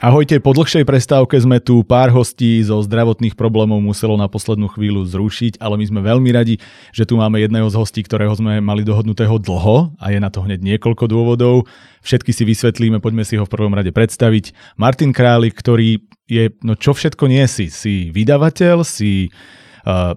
Ahojte, po dlhšej prestávke sme tu pár hostí zo zdravotných problémov muselo na poslednú chvíľu zrušiť, ale my sme veľmi radi, že tu máme jedného z hostí, ktorého sme mali dohodnutého dlho a je na to hneď niekoľko dôvodov. Všetky si vysvetlíme, poďme si ho v prvom rade predstaviť. Martin Králik, ktorý je, no čo všetko nie si? Si vydavateľ, si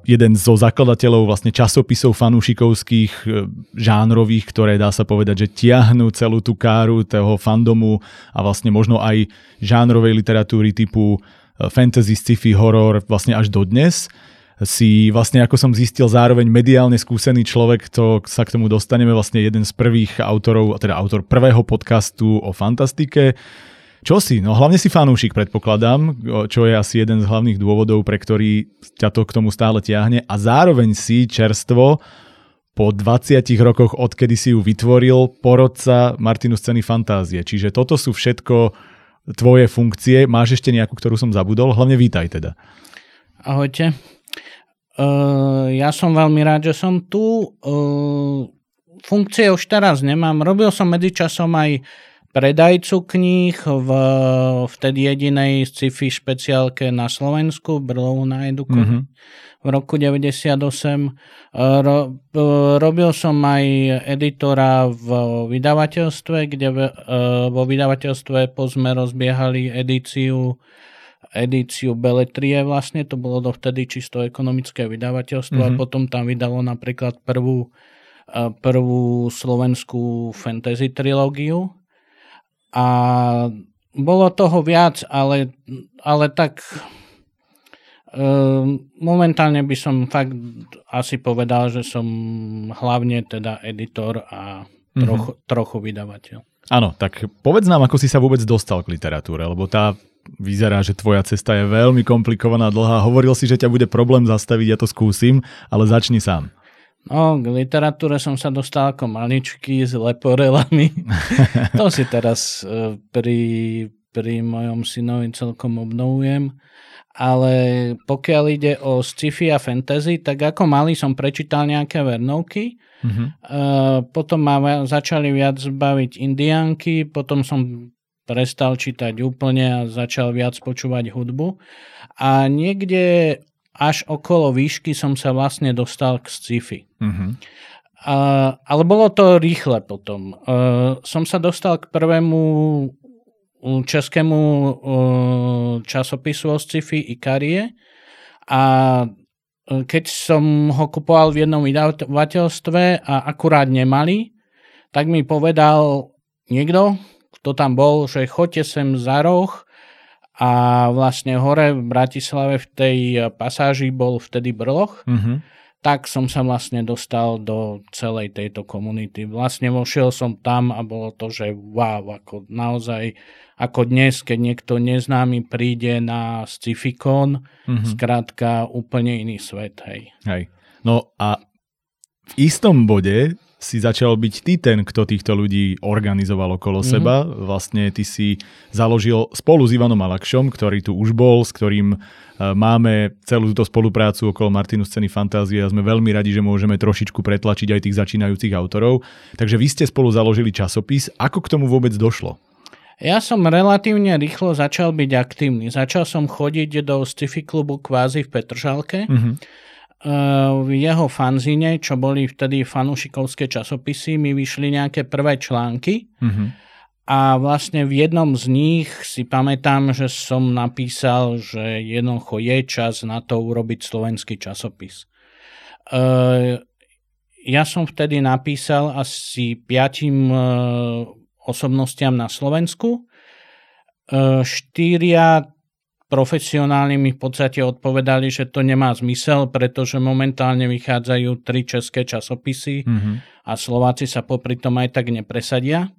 jeden zo zakladateľov vlastne časopisov fanúšikovských uh, žánrových, ktoré dá sa povedať, že tiahnu celú tú káru toho fandomu a vlastne možno aj žánrovej literatúry typu uh, fantasy, sci-fi, horor vlastne až dodnes. Si vlastne, ako som zistil, zároveň mediálne skúsený človek, to sa k tomu dostaneme, vlastne jeden z prvých autorov, teda autor prvého podcastu o fantastike, čo si? No hlavne si fanúšik, predpokladám, čo je asi jeden z hlavných dôvodov, pre ktorý ťa to k tomu stále tiahne a zároveň si čerstvo po 20 rokoch, odkedy si ju vytvoril, porodca Martinu scény fantázie. Čiže toto sú všetko tvoje funkcie. Máš ešte nejakú, ktorú som zabudol? Hlavne vítaj teda. Ahojte. Uh, ja som veľmi rád, že som tu. Uh, funkcie už teraz nemám. Robil som medzičasom aj predajcu kníh v vtedy jedinej sci-fi špeciálke na Slovensku, Brlovu na Eduku. Mm-hmm. V roku 98 ro, robil som aj editora v vydavateľstve, kde vo vydavateľstve po sme rozbiehali edíciu edíciu Beletrie vlastne, to bolo dovtedy čisto ekonomické vydavateľstvo mm-hmm. a potom tam vydalo napríklad prvú, prvú slovenskú fantasy trilógiu a bolo toho viac, ale, ale tak e, momentálne by som fakt asi povedal, že som hlavne teda editor a trochu, mm-hmm. trochu vydavateľ. Áno, tak povedz nám, ako si sa vôbec dostal k literatúre, lebo tá vyzerá, že tvoja cesta je veľmi komplikovaná, dlhá. Hovoril si, že ťa bude problém zastaviť, ja to skúsim, ale začni sám. No, k literatúre som sa dostal ako maličký s leporelami. to si teraz e, pri, pri mojom synovi celkom obnovujem. Ale pokiaľ ide o sci-fi a fantasy, tak ako malý som prečítal nejaké vernovky. Mm-hmm. Uh, potom ma začali viac baviť indiánky, potom som prestal čítať úplne a začal viac počúvať hudbu. A niekde až okolo výšky som sa vlastne dostal k sci-fi. Mm-hmm. Uh, ale bolo to rýchle potom. Uh, som sa dostal k prvému českému uh, časopisu o sci-fi Ikarie a keď som ho kupoval v jednom vydavateľstve a akurát nemali, tak mi povedal niekto, kto tam bol, že choďte sem za roh a vlastne hore v Bratislave v tej pasáži bol vtedy brloch, mm-hmm. tak som sa vlastne dostal do celej tejto komunity. Vlastne vošiel som tam a bolo to, že wow, ako naozaj, ako dnes, keď niekto neznámy príde na Scificon, mm-hmm. skrátka úplne iný svet, hej. Hej. No a v istom bode si začal byť ty ten, kto týchto ľudí organizoval okolo mm-hmm. seba. Vlastne ty si založil spolu s Ivanom Alakšom, ktorý tu už bol, s ktorým e, máme celú túto spoluprácu okolo Martinu scény fantázie a sme veľmi radi, že môžeme trošičku pretlačiť aj tých začínajúcich autorov. Takže vy ste spolu založili časopis. Ako k tomu vôbec došlo? Ja som relatívne rýchlo začal byť aktívny. Začal som chodiť do sci-fi klubu kvázi v Petržalke. Mm-hmm v jeho fanzine, čo boli vtedy fanúšikovské časopisy, mi vyšli nejaké prvé články mm-hmm. a vlastne v jednom z nich si pamätám, že som napísal, že jednoducho je čas na to urobiť slovenský časopis. Ja som vtedy napísal asi piatim e, osobnostiam na Slovensku. Štyria profesionálni mi v podstate odpovedali, že to nemá zmysel, pretože momentálne vychádzajú tri české časopisy mm-hmm. a Slováci sa popri tom aj tak nepresadia.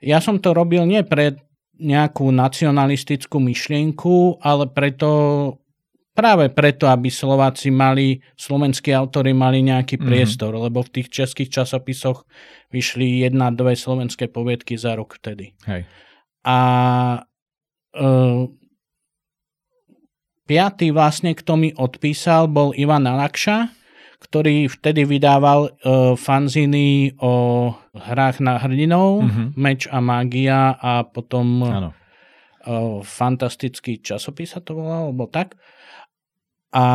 Ja som to robil nie pre nejakú nacionalistickú myšlienku, ale preto, práve preto, aby Slováci mali, slovenskí autory mali nejaký mm-hmm. priestor, lebo v tých českých časopisoch vyšli jedna, dve slovenské poviedky za rok vtedy. Hej. A uh, Piatý vlastne, kto mi odpísal, bol Ivan Alakša, ktorý vtedy vydával uh, fanziny o hrách na hrdinov, mm-hmm. Meč a mágia a potom uh, fantastický časopis sa to volal, alebo tak. A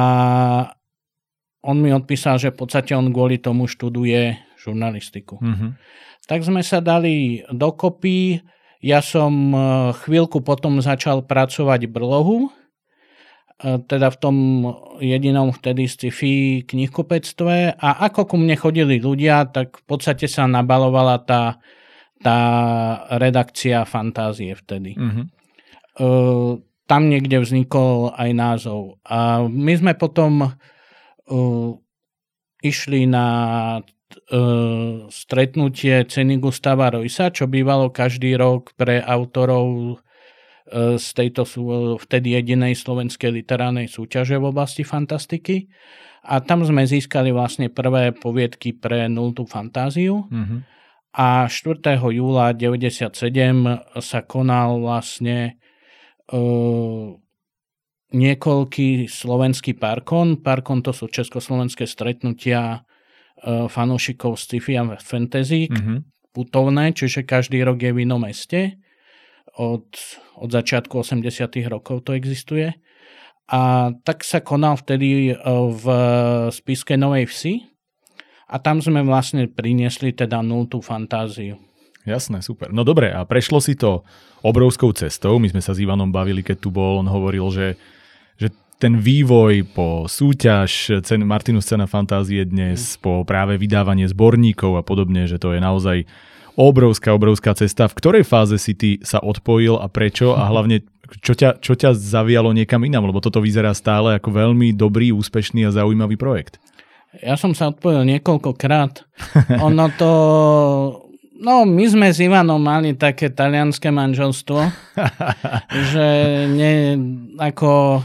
on mi odpísal, že v podstate on kvôli tomu študuje žurnalistiku. Mm-hmm. Tak sme sa dali dokopy. Ja som e, chvíľku potom začal pracovať v Brlohu, e, teda v tom jedinom vtedy sci-fi knihkupectve a ako ku mne chodili ľudia, tak v podstate sa nabalovala tá, tá redakcia fantázie vtedy. Mm-hmm. Tam niekde vznikol aj názov. A my sme potom uh, išli na uh, stretnutie ceny Gustava Roysa, čo bývalo každý rok pre autorov uh, z tejto vtedy jedinej slovenskej literárnej súťaže v oblasti fantastiky. A tam sme získali vlastne prvé poviedky pre nultú fantáziu. Mm-hmm. A 4. júla 1997 sa konal vlastne uh, niekoľký slovenský parkon. Parkon to sú československé stretnutia uh, fanúšikov sci-fi a fantasy, mm-hmm. putovné, čiže každý rok je v inom meste. Od, od začiatku 80 rokov to existuje. A tak sa konal vtedy v spiske Novej Vsi a tam sme vlastne priniesli teda nultú fantáziu. Jasné, super. No dobre, a prešlo si to obrovskou cestou. My sme sa s Ivanom bavili, keď tu bol. On hovoril, že ten vývoj po súťaž, cen, Martinus cena fantázie dnes, mm. po práve vydávanie zborníkov a podobne, že to je naozaj obrovská, obrovská cesta. V ktorej fáze si ty sa odpojil a prečo a hlavne čo ťa, čo ťa zavialo niekam inám, lebo toto vyzerá stále ako veľmi dobrý, úspešný a zaujímavý projekt. Ja som sa odpojil niekoľkokrát. Ono to... No, my sme s Ivanom mali také talianské manželstvo, že ne, ako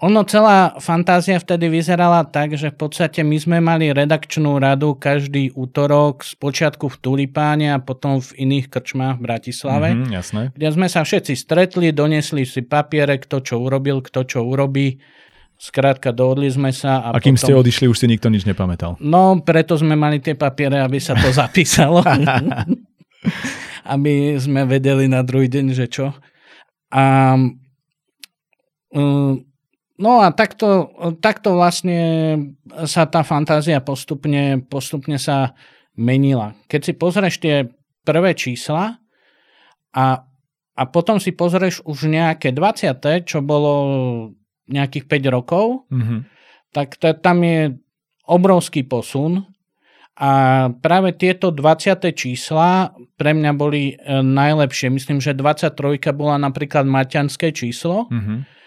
ono celá fantázia vtedy vyzerala tak, že v podstate my sme mali redakčnú radu každý útorok, z počiatku v Tulipáne a potom v iných krčmách v Bratislave. Mm-hmm, jasné. Kde sme sa všetci stretli, donesli si papiere, kto čo urobil, kto čo urobí. Skrátka, dohodli sme sa. A, a kým potom... ste odišli, už si nikto nič nepamätal. No, preto sme mali tie papiere, aby sa to zapísalo. aby sme vedeli na druhý deň, že čo. A um, No a takto, takto vlastne sa tá fantázia postupne, postupne sa menila. Keď si pozrieš tie prvé čísla a, a potom si pozrieš už nejaké 20. čo bolo nejakých 5 rokov, mm-hmm. tak to, tam je obrovský posun a práve tieto 20. čísla pre mňa boli e, najlepšie. Myslím, že 23 bola napríklad maťanské číslo, mm-hmm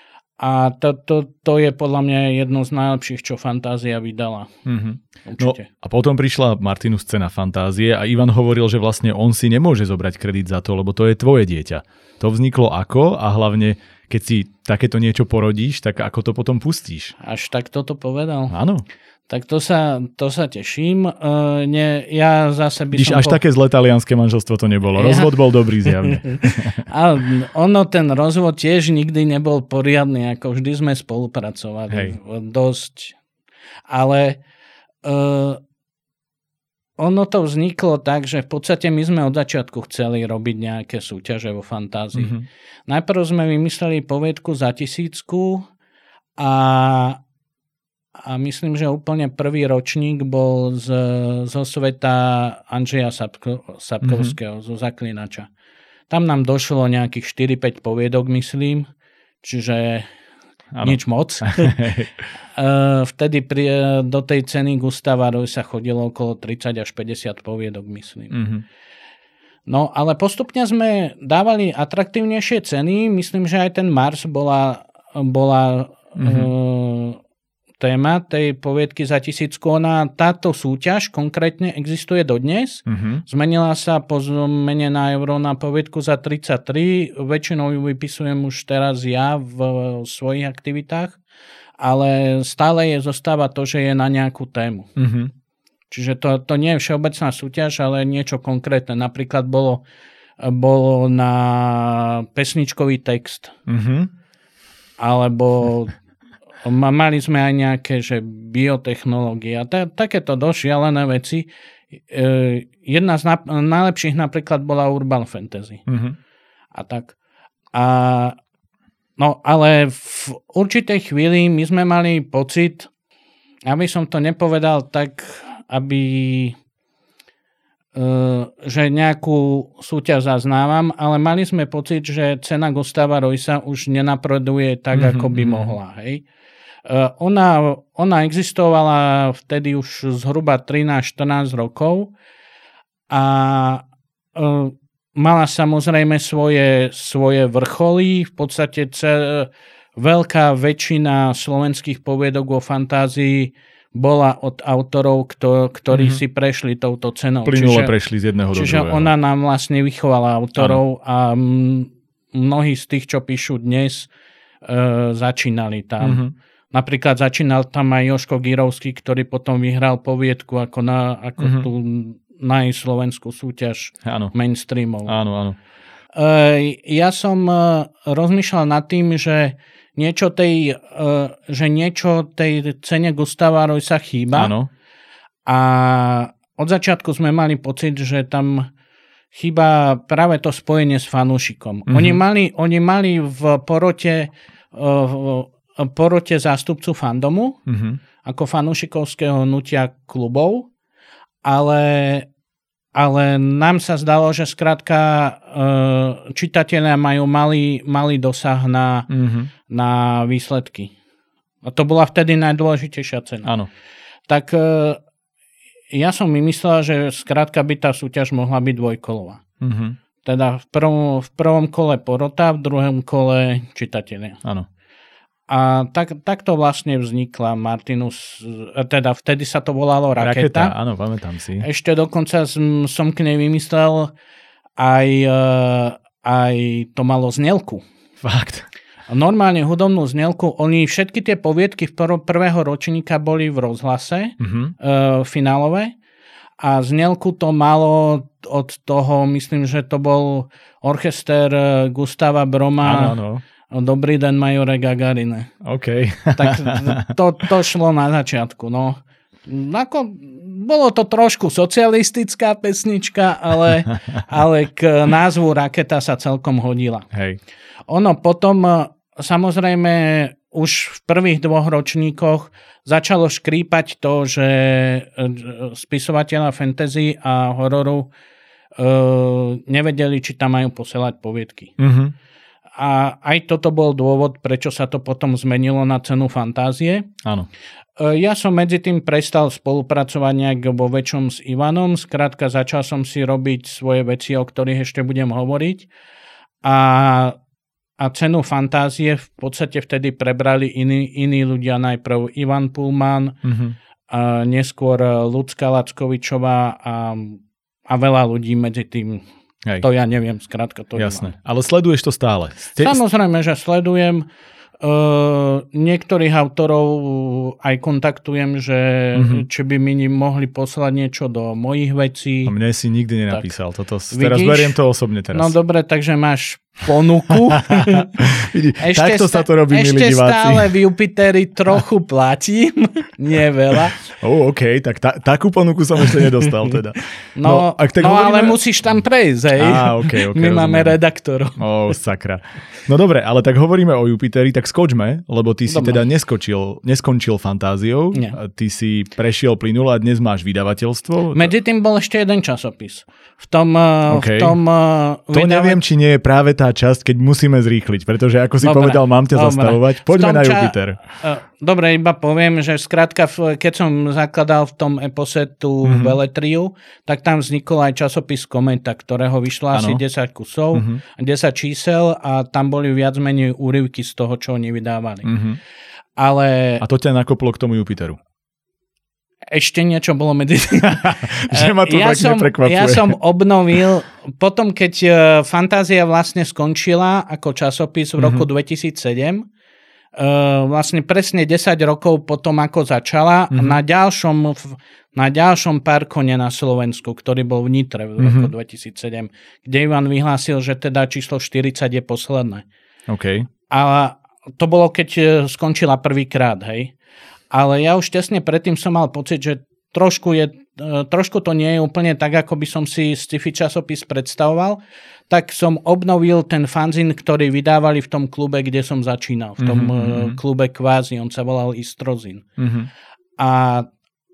a to, to, to je podľa mňa jedno z najlepších, čo Fantázia vydala. Mm-hmm. No, a potom prišla Martinu scéna Fantázie a Ivan hovoril, že vlastne on si nemôže zobrať kredit za to, lebo to je tvoje dieťa. To vzniklo ako a hlavne keď si takéto niečo porodíš, tak ako to potom pustíš? Až tak toto povedal. Áno. Tak to sa, to sa teším. Uh, nie, ja zase by Když som... až po... také zlé talianské manželstvo to nebolo. Ja... Rozvod bol dobrý zjavne. A ono, ten rozvod tiež nikdy nebol poriadny, ako vždy sme spolupracovali. Hej. Dosť. Ale uh, ono to vzniklo tak, že v podstate my sme od začiatku chceli robiť nejaké súťaže vo fantázii. Mm-hmm. Najprv sme vymysleli poviedku za tisícku a a myslím, že úplne prvý ročník bol z, zo sveta Andžeja Sapko, Sapkovského, mm-hmm. zo Zaklinača. Tam nám došlo nejakých 4-5 poviedok, myslím, čiže ano. nič moc. Vtedy pri, do tej ceny Gustava Roy sa chodilo okolo 30 až 50 poviedok, myslím. Mm-hmm. No, ale postupne sme dávali atraktívnejšie ceny. Myslím, že aj ten Mars bola, bola mm-hmm téma tej poviedky za tisícku. Ona, táto súťaž konkrétne existuje dodnes. Uh-huh. Zmenila sa po zmene na euro na poviedku za 33. Väčšinou ju vypisujem už teraz ja v svojich aktivitách, ale stále je zostáva to, že je na nejakú tému. Uh-huh. Čiže to, to nie je všeobecná súťaž, ale niečo konkrétne. Napríklad bolo, bolo na pesničkový text. Uh-huh. Alebo Mali sme aj nejaké, že biotechnológie a ta, takéto došialené veci. E, jedna z na, najlepších napríklad bola Urban Fantasy. Uh-huh. A tak. A, no ale v určitej chvíli my sme mali pocit, aby som to nepovedal tak, aby e, že nejakú súťaž zaznávam, ale mali sme pocit, že cena Gustava Roysa už nenapreduje tak, mm-hmm. ako by mohla. Hej. E, ona, ona existovala vtedy už zhruba 13-14 rokov a e, mala samozrejme svoje, svoje vrcholy. V podstate ce, veľká väčšina slovenských poviedok o fantázii bola od autorov, kto, ktorí mm-hmm. si prešli touto cenou. Plynule prešli z jedného čiže do druhého. ona nám vlastne vychovala autorov ano. a mnohí z tých, čo píšu dnes, e, začínali tam. Mm-hmm. Napríklad začínal tam aj Joško Girovský, ktorý potom vyhral poviedku ako, na, ako mm-hmm. tú najslovenskú súťaž áno. mainstreamov. Áno, áno. E, ja som e, rozmýšľal nad tým, že niečo tej, e, že niečo tej cene Gustava Roysa chýba. Áno. A od začiatku sme mali pocit, že tam chýba práve to spojenie s fanúšikom. Mm-hmm. Oni, mali, oni mali v porote, v porote zástupcu fandomu, mm-hmm. ako fanúšikovského hnutia klubov, ale ale nám sa zdalo, že skrátka uh, čitatelia majú malý, malý dosah na, mm-hmm. na výsledky. A to bola vtedy najdôležitejšia cena. Áno. Tak uh, ja som mi myslel, že skrátka by tá súťaž mohla byť dvojkolová. Mm-hmm. Teda v prvom, v prvom kole porota, v druhom kole čitatelia. Áno. A tak, takto vlastne vznikla Martinus, teda vtedy sa to volalo Raketa. Raketa, áno, pamätám si. Ešte dokonca som, som k nej vymyslel aj, e, aj to malo znelku. Fakt. Normálne hudobnú znelku, oni všetky tie poviedky v prv, prvého ročníka boli v rozhlase mm-hmm. uh, finálové a znelku to malo od toho, myslím, že to bol orchester Gustava Broma. Áno, áno Dobrý den, majore Gagarine. OK. tak to, to šlo na začiatku, no. Ako, bolo to trošku socialistická pesnička, ale, ale k názvu Raketa sa celkom hodila. Hej. Ono potom, samozrejme, už v prvých dvoch ročníkoch začalo škrípať to, že e, spisovateľa fantasy a hororu uh, nevedeli, či tam majú posielať poviedky. Mm-hmm a aj toto bol dôvod, prečo sa to potom zmenilo na cenu fantázie. Áno. E, ja som medzi tým prestal spolupracovať nejak vo väčšom s Ivanom, skrátka začal som si robiť svoje veci, o ktorých ešte budem hovoriť a, a cenu fantázie v podstate vtedy prebrali iní, iní ľudia, najprv Ivan Pullman, mm-hmm. a neskôr Lucka Lackovičová a, a veľa ľudí medzi tým Hej. To ja neviem, skrátka to Jasné, nemám. ale sleduješ to stále. Ste... Samozrejme, že sledujem. Uh, niektorých autorov aj kontaktujem, že mm-hmm. či by mi mohli poslať niečo do mojich vecí. A mne si nikdy nenapísal. Tak. Toto, teraz beriem to osobne teraz. No dobre, takže máš ponuku. ešte Takto sta- sa to robí, ešte milí diváci. stále v Jupiteri trochu platím, nie veľa. Oh, OK, tak ta- takú ponuku som ešte nedostal teda. No, no, ak tak no hovoríme... ale musíš tam prejsť, hej. Á, okay, okay, My rozumiem. máme redaktorov. Oh, sakra. No dobre, ale tak hovoríme o Jupiteri, tak skočme, lebo ty si dobre. teda neskočil, neskončil fantáziou, Nie. ty si prešiel plynule a dnes máš vydavateľstvo. Medzi tým bol ešte jeden časopis. V tom, okay. v tom uh, To neviem, či nie je práve tá časť, keď musíme zrýchliť, pretože ako si dobre, povedal, mám ťa dobre. zastavovať. Poďme na Jupiter. Ča... Dobre, iba poviem, že skrátka, keď som zakladal v tom epose tú mm-hmm. Veletriu, tak tam vznikol aj časopis Komenta, ktorého vyšlo ano. asi 10 kusov, mm-hmm. 10 čísel a tam boli viac menej úryvky z toho, čo oni vydávali. Mm-hmm. Ale... A to ťa nakoplo k tomu Jupiteru ešte niečo bolo medzi že ma to ja som, ja som obnovil, potom keď e, Fantázia vlastne skončila ako časopis v roku mm-hmm. 2007, Uh, vlastne presne 10 rokov potom, ako začala, mm-hmm. na, ďalšom, na ďalšom parkone na Slovensku, ktorý bol v Nitre v roku mm-hmm. 2007, kde Ivan vyhlásil, že teda číslo 40 je posledné. Okay. A to bolo, keď e, skončila prvýkrát, hej ale ja už tesne predtým som mal pocit, že trošku je trošku to nie je úplne tak, ako by som si sci-fi časopis predstavoval, tak som obnovil ten fanzin, ktorý vydávali v tom klube, kde som začínal. V tom mm-hmm. klube kvázi, on sa volal Istrozin. Mm-hmm. A,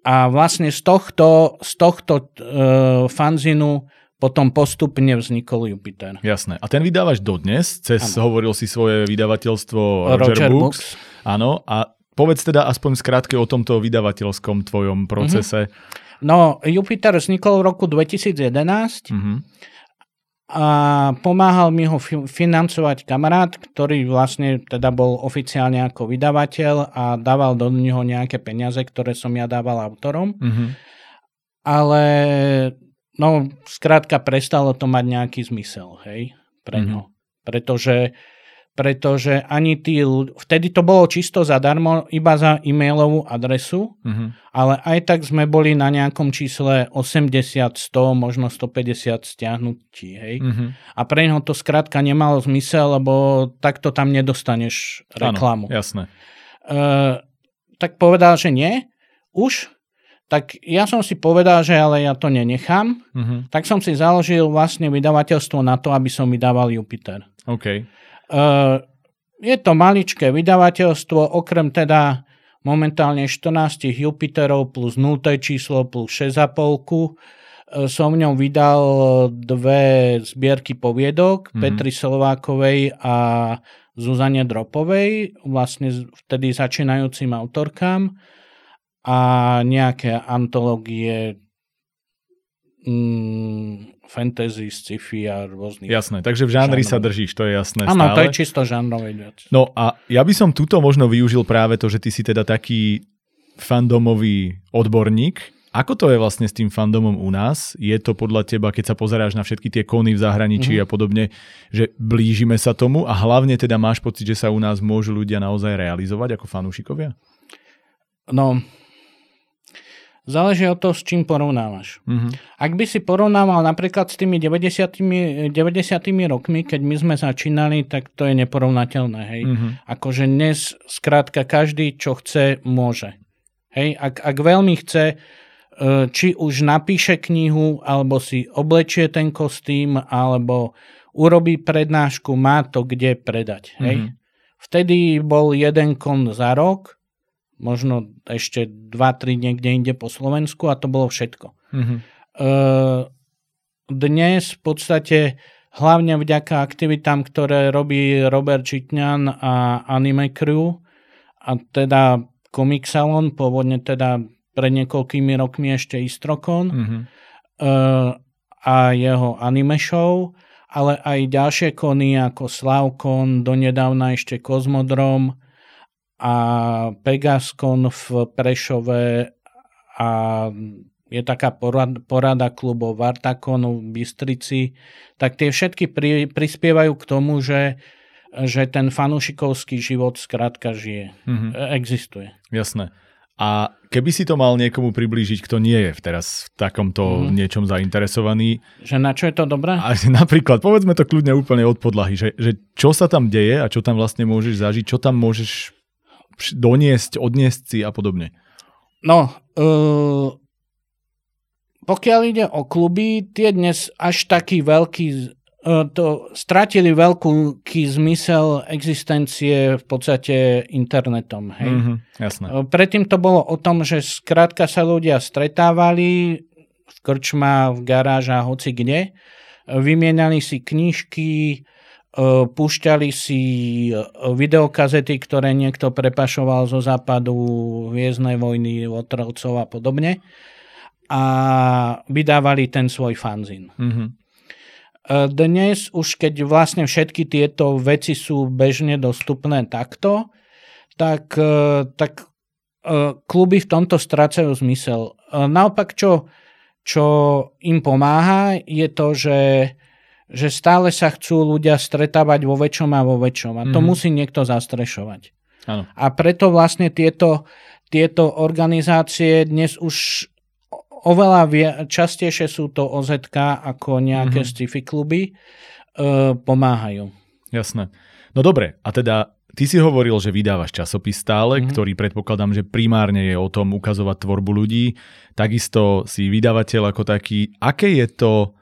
a vlastne z tohto, z tohto uh, fanzinu potom postupne vznikol Jupiter. Jasné. A ten vydávaš dodnes, cez, ano. hovoril si svoje vydavateľstvo Roger, Roger Books. Books. Áno, a povedz teda aspoň skrátke o tomto vydavateľskom tvojom procese. Mm-hmm. No, Jupiter vznikol v roku 2011 mm-hmm. a pomáhal mi ho financovať kamarát, ktorý vlastne teda bol oficiálne ako vydavateľ a dával do neho nejaké peniaze, ktoré som ja dával autorom. Mm-hmm. Ale no, skrátka prestalo to mať nejaký zmysel, hej, pre mm-hmm. ňo. Pretože pretože ani tí ľudia, vtedy to bolo čisto zadarmo, iba za e-mailovú adresu, uh-huh. ale aj tak sme boli na nejakom čísle 80, 100, možno 150 stiahnutí, hej. Uh-huh. A pre neho to skrátka nemalo zmysel, lebo takto tam nedostaneš reklamu. Áno, jasné. Uh, tak povedal, že nie, už, tak ja som si povedal, že ale ja to nenechám, uh-huh. tak som si založil vlastne vydavateľstvo na to, aby som vydával Jupiter. Okay. Uh, je to maličké vydavateľstvo, okrem teda momentálne 14 Jupiterov plus 0 číslo plus 6,5 som v ňom vydal dve zbierky poviedok mm-hmm. Petri Slovákovej a Zuzane Dropovej, vlastne vtedy začínajúcim autorkám a nejaké antológie mm, fantasy, sci-fi a rôznych. Jasné, takže v žánri žánrov. sa držíš, to je jasné Áno, to je čisto žánrové. No a ja by som tuto možno využil práve to, že ty si teda taký fandomový odborník. Ako to je vlastne s tým fandomom u nás? Je to podľa teba, keď sa pozeráš na všetky tie kony v zahraničí mm-hmm. a podobne, že blížime sa tomu a hlavne teda máš pocit, že sa u nás môžu ľudia naozaj realizovať ako fanúšikovia? No, Záleží od toho, s čím porovnávaš. Mm-hmm. Ak by si porovnával napríklad s tými 90, 90 rokmi, keď my sme začínali, tak to je neporovnateľné. Hej? Mm-hmm. Akože dnes skrátka každý, čo chce, môže. Hej? Ak, ak veľmi chce, e, či už napíše knihu, alebo si oblečie ten kostým, alebo urobí prednášku, má to kde predať. Hej? Mm-hmm. Vtedy bol jeden kon za rok, možno ešte 2-3 niekde inde po Slovensku a to bolo všetko. Mm-hmm. Dnes v podstate hlavne vďaka aktivitám, ktoré robí Robert Čitňan a Anime Crew a teda Comic Salon, pôvodne teda pred niekoľkými rokmi ešte Istrokon mm-hmm. a jeho anime show, ale aj ďalšie kony ako Slavkon, donedávna ešte Kozmodrom, a Pegascon v Prešove a je taká porada, porada klubov Vartakonu v Bystrici, tak tie všetky pri, prispievajú k tomu, že, že ten fanúšikovský život skrátka žije. Mm-hmm. Existuje. Jasné. A keby si to mal niekomu priblížiť, kto nie je teraz v takomto mm. niečom zainteresovaný. Že na čo je to dobré? A napríklad, povedzme to kľudne úplne od podlahy, že, že čo sa tam deje a čo tam vlastne môžeš zažiť, čo tam môžeš doniesť, odniesť si a podobne? No, uh, pokiaľ ide o kluby, tie dnes až taký veľký uh, to stratili veľký zmysel existencie v podstate internetom. Hej? Mm-hmm, jasné. Uh, predtým to bolo o tom, že skrátka sa ľudia stretávali v krčma, v garážach, hoci kde, vymienali si knižky, E, púšťali si e, videokazety, ktoré niekto prepašoval zo západu Vieznej vojny, Otrovcov a podobne a vydávali ten svoj fanzín. Mm-hmm. Dnes už keď vlastne všetky tieto veci sú bežne dostupné takto, tak, tak kluby v tomto strácajú zmysel. Naopak, čo, čo im pomáha, je to, že že stále sa chcú ľudia stretávať vo väčšom a vo väčšom. A to mm-hmm. musí niekto zastrešovať. Ano. A preto vlastne tieto, tieto organizácie dnes už oveľa vie, častejšie sú to OZK ako nejaké mm-hmm. sci-fi kluby, e, pomáhajú. Jasné. No dobre, a teda ty si hovoril, že vydávaš časopis stále, mm-hmm. ktorý predpokladám, že primárne je o tom ukazovať tvorbu ľudí. Takisto si vydavateľ ako taký. Aké je to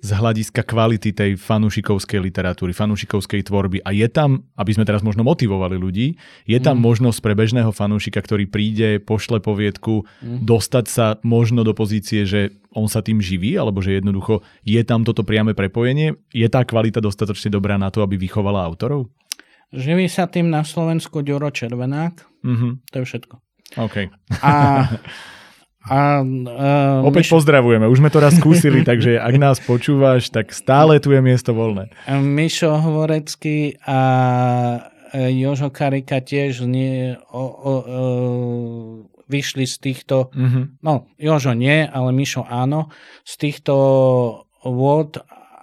z hľadiska kvality tej fanúšikovskej literatúry, fanúšikovskej tvorby. A je tam, aby sme teraz možno motivovali ľudí, je tam mm. možnosť pre bežného fanúšika, ktorý príde, pošle poviedku, mm. dostať sa možno do pozície, že on sa tým živí, alebo že jednoducho je tam toto priame prepojenie. Je tá kvalita dostatočne dobrá na to, aby vychovala autorov? Živí sa tým na Slovensku Ďuro Červenák. Mm-hmm. To je všetko. OK. A A, uh, Opäť myš... pozdravujeme, už sme to raz skúsili, takže ak nás počúvaš, tak stále tu je miesto voľné. Mišo Hovorecký a e, Jožo Karika tiež nie, o, o, o, vyšli z týchto, mm-hmm. no Jožo nie, ale Mišo áno, z týchto vôd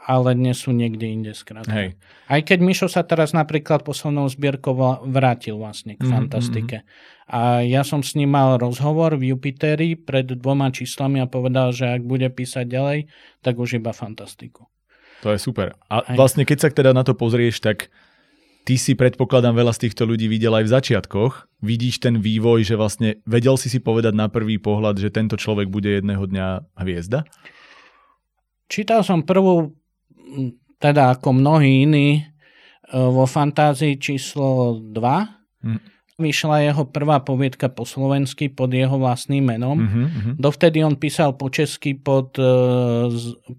ale dnes sú niekde inde skrátka. Hej. Aj keď Mišo sa teraz napríklad poslednou zbierkou vrátil vlastne k mm-hmm. fantastike. A ja som s ním mal rozhovor v Jupiteri pred dvoma číslami a povedal, že ak bude písať ďalej, tak už iba fantastiku. To je super. A Hej. vlastne keď sa teda na to pozrieš, tak ty si predpokladám veľa z týchto ľudí videl aj v začiatkoch. Vidíš ten vývoj, že vlastne vedel si si povedať na prvý pohľad, že tento človek bude jedného dňa hviezda? Čítal som prvú teda ako mnohí iní, e, vo fantázii číslo 2. Mm. Vyšla jeho prvá poviedka po slovensky pod jeho vlastným menom. Mm-hmm. Dovtedy on písal po česky pod, e,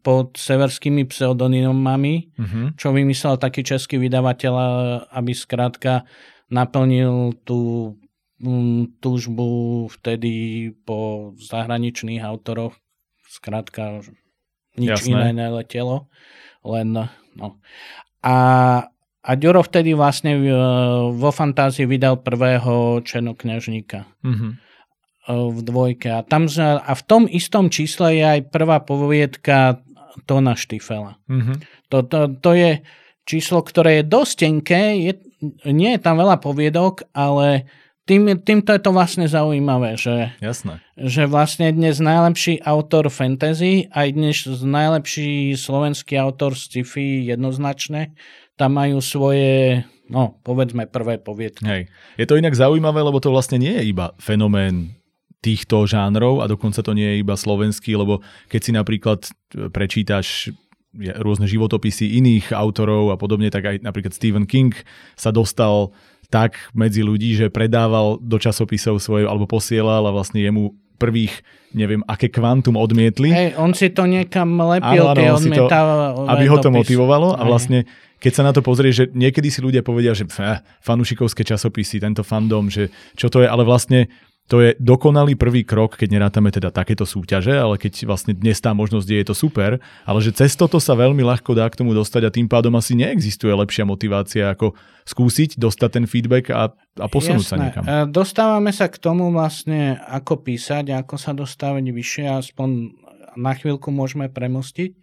pod severskými pseudonymami, mm-hmm. čo vymyslel taký český vydavateľ, aby skrátka naplnil tú túžbu vtedy po zahraničných autoroch. Skrátka, nič Jasné. iné neletelo. Len, no. A, a Ďuro vtedy vlastne vo fantázii vydal prvého černokňažníka. Mm-hmm v dvojke. A, tam, a v tom istom čísle je aj prvá poviedka Tona Štifela. Mm-hmm. To, to, to je číslo, ktoré je dosť tenké, je, nie je tam veľa poviedok, ale tým, týmto je to vlastne zaujímavé, že, Jasné. že vlastne dnes najlepší autor fantasy, aj dnes najlepší slovenský autor sci-fi jednoznačne, tam majú svoje, no povedzme prvé poviedky. Hej. Je to inak zaujímavé, lebo to vlastne nie je iba fenomén týchto žánrov a dokonca to nie je iba slovenský, lebo keď si napríklad prečítaš rôzne životopisy iných autorov a podobne, tak aj napríklad Stephen King sa dostal tak medzi ľudí, že predával do časopisov svoje alebo posielal a vlastne jemu prvých, neviem, aké kvantum odmietli. Hej, on si to niekam lepil, áno, áno, tie to, Aby ho to motivovalo. A vlastne keď sa na to pozrie, že niekedy si ľudia povedia, že eh, fanúšikovské časopisy, tento fandom, že čo to je, ale vlastne to je dokonalý prvý krok, keď nerátame teda takéto súťaže, ale keď vlastne dnes tá možnosť je, je to super, ale že cez toto sa veľmi ľahko dá k tomu dostať a tým pádom asi neexistuje lepšia motivácia ako skúsiť dostať ten feedback a, a posunúť Jasné. sa niekam. E, dostávame sa k tomu vlastne, ako písať ako sa dostávať vyššie, aspoň na chvíľku môžeme premostiť.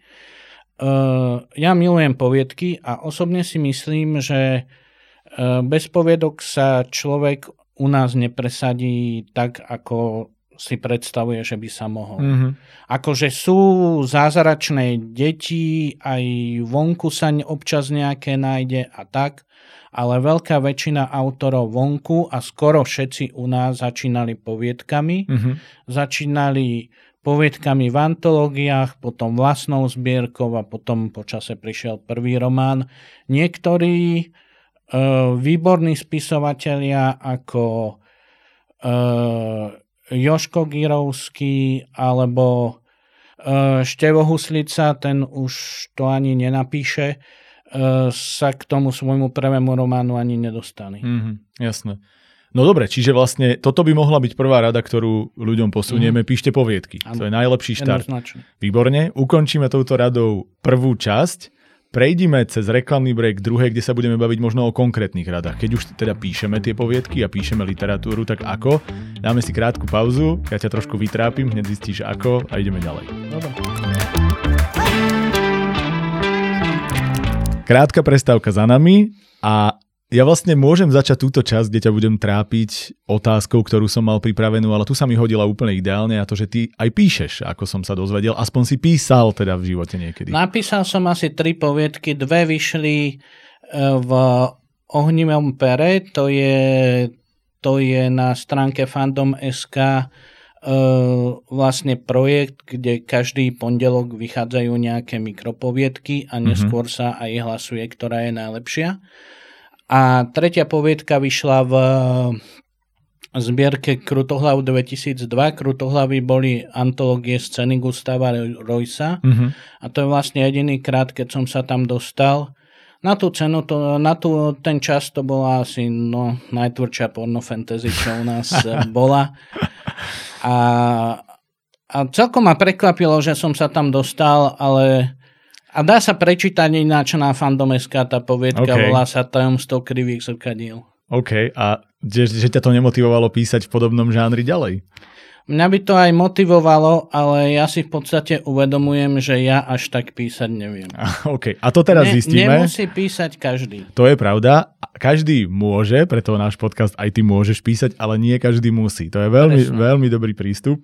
Uh, ja milujem poviedky a osobne si myslím, že uh, bez poviedok sa človek u nás nepresadí tak, ako si predstavuje, že by sa mohol. Mm-hmm. Akože sú zázračné deti, aj vonku sa občas nejaké nájde a tak, ale veľká väčšina autorov vonku a skoro všetci u nás začínali poviedkami. Mm-hmm. Začínali poviedkami v antológiách, potom vlastnou zbierkou a potom počase prišiel prvý román. Niektorí výborní spisovatelia ako uh, Joško Girovský alebo uh, Števo Huslica, ten už to ani nenapíše, sa k tomu svojmu prvému románu ani nedostali. Mm-hmm, jasné. No dobre, čiže vlastne toto by mohla byť prvá rada, ktorú ľuďom posunieme. Mm. Píšte poviedky. Ano. To je najlepší štart. Výborne. Ukončíme touto radou prvú časť prejdime cez reklamný break druhé, kde sa budeme baviť možno o konkrétnych radách. Keď už teda píšeme tie poviedky a píšeme literatúru, tak ako? Dáme si krátku pauzu, ja ťa trošku vytrápim, hneď zistíš ako a ideme ďalej. Krátka prestávka za nami a ja vlastne môžem začať túto časť, kde ťa budem trápiť otázkou, ktorú som mal pripravenú, ale tu sa mi hodila úplne ideálne a to, že ty aj píšeš, ako som sa dozvedel. Aspoň si písal teda v živote niekedy. Napísal som asi tri poviedky, dve vyšli e, v ohnivom pere, to je, to je na stránke fandom.sk uh, vlastne projekt, kde každý pondelok vychádzajú nejaké mikropoviedky a neskôr mm-hmm. sa aj hlasuje, ktorá je najlepšia. A tretia poviedka vyšla v zbierke Krutohlav 2002. Krutohlavy boli antológie scény Gustava Roysa mm-hmm. a to je vlastne jediný krát, keď som sa tam dostal. Na tú cenu, to, na tú, ten čas to bola asi no, najtvrdšia porno fantasy, čo u nás bola. A, a celkom ma prekvapilo, že som sa tam dostal, ale a dá sa prečítať ináč na fandom.sk tá poviedka, okay. volá sa Tajomstvo krivých zrkadiel. OK, a že, že ťa to nemotivovalo písať v podobnom žánri ďalej? Mňa by to aj motivovalo, ale ja si v podstate uvedomujem, že ja až tak písať neviem. OK, a to teraz ne, zistíme. Nemusí písať každý. To je pravda. Každý môže, preto náš podcast aj ty môžeš písať, ale nie každý musí. To je veľmi, veľmi dobrý prístup.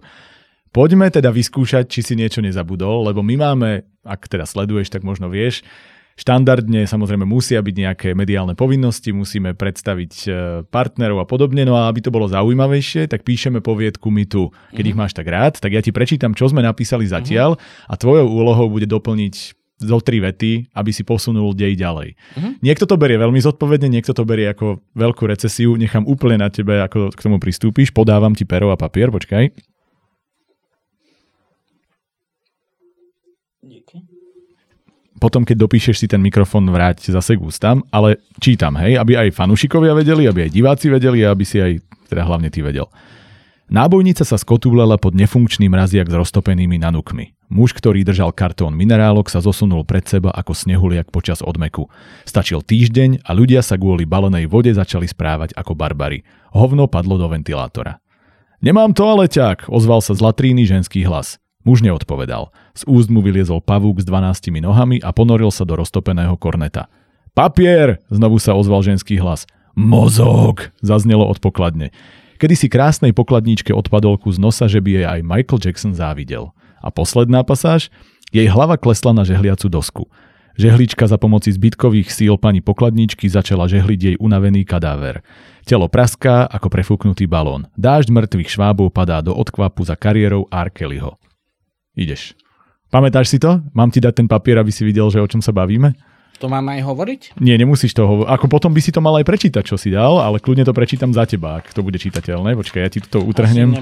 Poďme teda vyskúšať, či si niečo nezabudol, lebo my máme, ak teda sleduješ, tak možno vieš, Štandardne samozrejme musia byť nejaké mediálne povinnosti, musíme predstaviť e, partnerov a podobne, no a aby to bolo zaujímavejšie, tak píšeme poviedku my tu. Keď mm-hmm. ich máš tak rád, tak ja ti prečítam, čo sme napísali mhm. zatiaľ mm-hmm. a tvojou úlohou bude doplniť zo tri vety, aby si posunul dej ďalej. Mm-hmm. Niekto to berie veľmi zodpovedne, niekto to berie ako veľkú recesiu, nechám úplne na tebe, ako k tomu pristúpiš, podávam ti pero a papier, počkaj. Potom, keď dopíšeš si ten mikrofón, vráť zase k ústam, ale čítam, hej, aby aj fanúšikovia vedeli, aby aj diváci vedeli a aby si aj, teda hlavne ty vedel. Nábojnica sa skotúlela pod nefunkčný mraziak s roztopenými nanukmi. Muž, ktorý držal kartón minerálok, sa zosunul pred seba ako snehuliak počas odmeku. Stačil týždeň a ľudia sa kvôli balenej vode začali správať ako barbary. Hovno padlo do ventilátora. Nemám toaleťák, ozval sa z latríny ženský hlas. Muž neodpovedal. Z úst mu vyliezol pavúk s 12 nohami a ponoril sa do roztopeného korneta. Papier! Znovu sa ozval ženský hlas. Mozog! Zaznelo od pokladne. Kedy si krásnej pokladníčke odpadol kus nosa, že by jej aj Michael Jackson závidel. A posledná pasáž? Jej hlava klesla na žehliacu dosku. Žehlička za pomoci zbytkových síl pani pokladníčky začala žehliť jej unavený kadáver. Telo praská ako prefúknutý balón. Dážď mŕtvych švábov padá do odkvapu za kariérou R. Ideš. Pamätáš si to? Mám ti dať ten papier, aby si videl, že o čom sa bavíme? To mám aj hovoriť? Nie, nemusíš to hovoriť. Ako potom by si to mal aj prečítať, čo si dal, ale kľudne to prečítam za teba, ak to bude čitateľné. Počkaj, ja ti to utrhnem.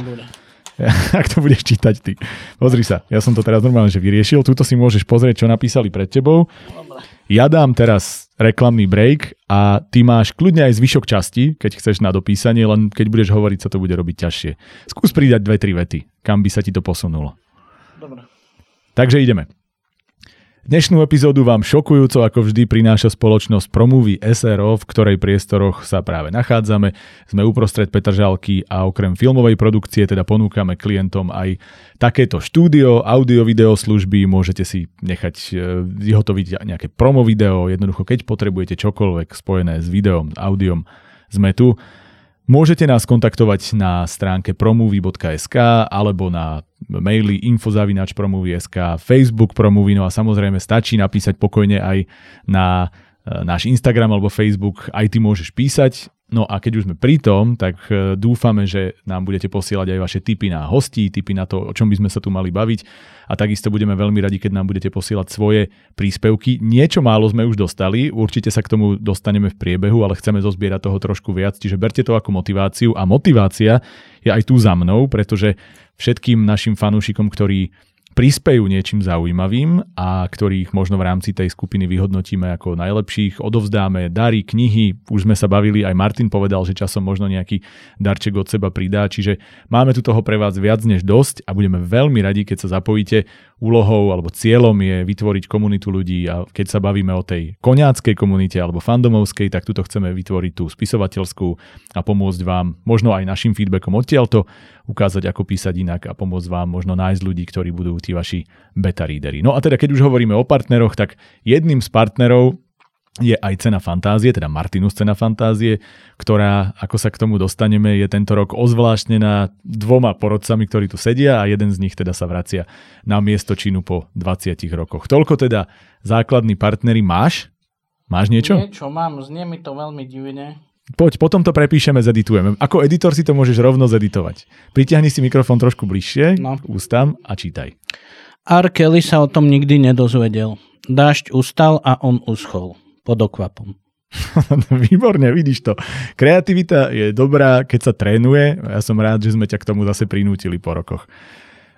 ak to budeš čítať ty. Pozri sa, ja som to teraz normálne že vyriešil. Tuto si môžeš pozrieť, čo napísali pred tebou. Dobre. Ja dám teraz reklamný break a ty máš kľudne aj zvyšok časti, keď chceš na dopísanie, len keď budeš hovoriť, sa to bude robiť ťažšie. Skús pridať dve, tri vety, kam by sa ti to posunulo. Dobre. Takže ideme. Dnešnú epizódu vám šokujúco ako vždy prináša spoločnosť Promovy SRO, v ktorej priestoroch sa práve nachádzame. Sme uprostred Petržalky a okrem filmovej produkcie teda ponúkame klientom aj takéto štúdio, audio-video služby, môžete si nechať e, vyhotoviť nejaké promo video, jednoducho keď potrebujete čokoľvek spojené s videom, audiom, sme tu. Môžete nás kontaktovať na stránke promovy.sk alebo na maily infozavinačpromovy.sk, Facebook Promovy, no a samozrejme stačí napísať pokojne aj na e, náš Instagram alebo Facebook, aj ty môžeš písať. No a keď už sme pri tom, tak e, dúfame, že nám budete posielať aj vaše tipy na hostí, tipy na to, o čom by sme sa tu mali baviť. A takisto budeme veľmi radi, keď nám budete posielať svoje príspevky. Niečo málo sme už dostali, určite sa k tomu dostaneme v priebehu, ale chceme zozbierať toho trošku viac, čiže berte to ako motiváciu. A motivácia je aj tu za mnou, pretože všetkým našim fanúšikom, ktorí prispejú niečím zaujímavým a ktorých možno v rámci tej skupiny vyhodnotíme ako najlepších, odovzdáme dary, knihy, už sme sa bavili, aj Martin povedal, že časom možno nejaký darček od seba pridá, čiže máme tu toho pre vás viac než dosť a budeme veľmi radi, keď sa zapojíte. Úlohou alebo cieľom je vytvoriť komunitu ľudí a keď sa bavíme o tej koňáckej komunite alebo fandomovskej, tak tuto chceme vytvoriť tú spisovateľskú a pomôcť vám možno aj našim feedbackom odtiaľto ukázať, ako písať inak a pomôcť vám možno nájsť ľudí, ktorí budú tí vaši beta readery. No a teda keď už hovoríme o partneroch, tak jedným z partnerov je aj cena fantázie, teda Martinus cena fantázie, ktorá, ako sa k tomu dostaneme, je tento rok ozvláštnená dvoma porodcami, ktorí tu sedia a jeden z nich teda sa vracia na miesto činu po 20 rokoch. Toľko teda základní partnery máš Máš niečo? Niečo mám, znie mi to veľmi divne. Poď, potom to prepíšeme, zeditujeme. Ako editor si to môžeš rovno zeditovať. Pritiahni si mikrofón trošku bližšie No. ústam a čítaj. R. Kelly sa o tom nikdy nedozvedel. Dážď ustal a on uschol. Pod okvapom. Výborne, vidíš to. Kreativita je dobrá, keď sa trénuje. Ja som rád, že sme ťa k tomu zase prinútili po rokoch.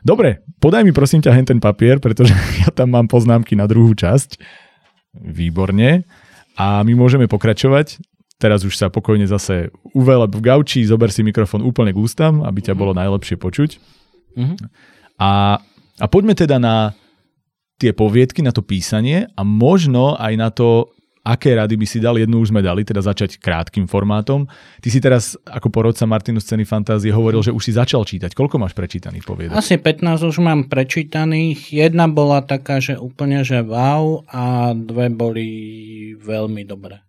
Dobre, podaj mi prosím ťa hen ten papier, pretože ja tam mám poznámky na druhú časť. Výborne. A my môžeme pokračovať. Teraz už sa pokojne zase uveleb v gauči, zober si mikrofón úplne k ústam, aby ťa bolo najlepšie počuť. Mhm. A, a poďme teda na tie poviedky, na to písanie a možno aj na to, aké rady by si dal. Jednu už sme dali, teda začať krátkým formátom. Ty si teraz ako porodca Martinu Scény fantázie hovoril, že už si začal čítať. Koľko máš prečítaných poviedok? Asi 15 už mám prečítaných. Jedna bola taká, že úplne, že wow a dve boli veľmi dobré.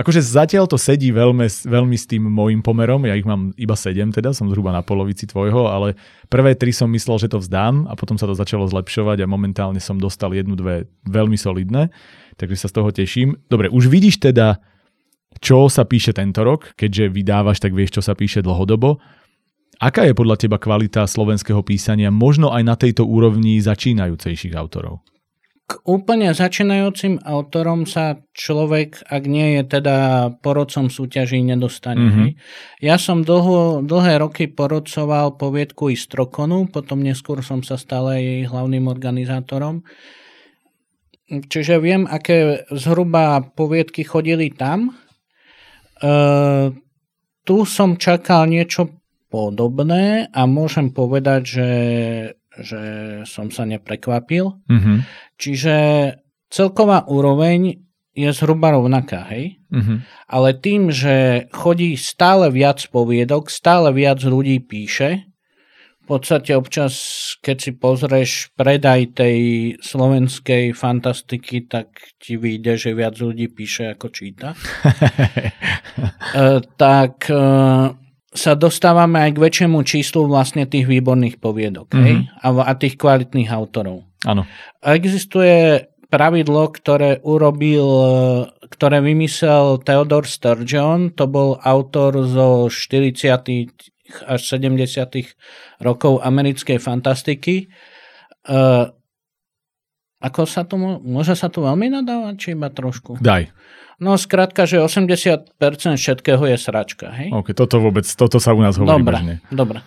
Akože zatiaľ to sedí veľmi, veľmi s tým môjim pomerom, ja ich mám iba 7 teda, som zhruba na polovici tvojho, ale prvé tri som myslel, že to vzdám a potom sa to začalo zlepšovať a momentálne som dostal jednu, dve veľmi solidné, takže sa z toho teším. Dobre, už vidíš teda, čo sa píše tento rok, keďže vydávaš, tak vieš, čo sa píše dlhodobo. Aká je podľa teba kvalita slovenského písania možno aj na tejto úrovni začínajúcejších autorov? K úplne začínajúcim autorom sa človek, ak nie je teda porodcom súťaží, nedostane. Mhm. Mm-hmm. Ja som dlho, dlhé roky porodcoval poviedku Istrokonu, potom neskôr som sa stal jej hlavným organizátorom. Čiže viem, aké zhruba poviedky chodili tam. E, tu som čakal niečo podobné a môžem povedať, že, že som sa neprekvapil. Mhm. Čiže celková úroveň je zhruba rovnaká, hej? Mhm. Ale tým, že chodí stále viac poviedok, stále viac ľudí píše, v podstate občas, keď si pozrieš predaj tej slovenskej fantastiky, tak ti vyjde, že viac ľudí píše ako číta. E, tak e, sa dostávame aj k väčšiemu číslu vlastne tých výborných poviedok mm-hmm. hej? A, a tých kvalitných autorov. Áno. Existuje pravidlo, ktoré urobil, ktoré vymyslel Theodore Sturgeon, to bol autor zo 40 až 70 rokov americkej fantastiky. Uh, ako sa to, môže sa tu veľmi nadávať, či iba trošku? Daj. No, skrátka, že 80% všetkého je sračka, hej? OK, toto vôbec, toto sa u nás hovorí Dobre, bežne. dobre.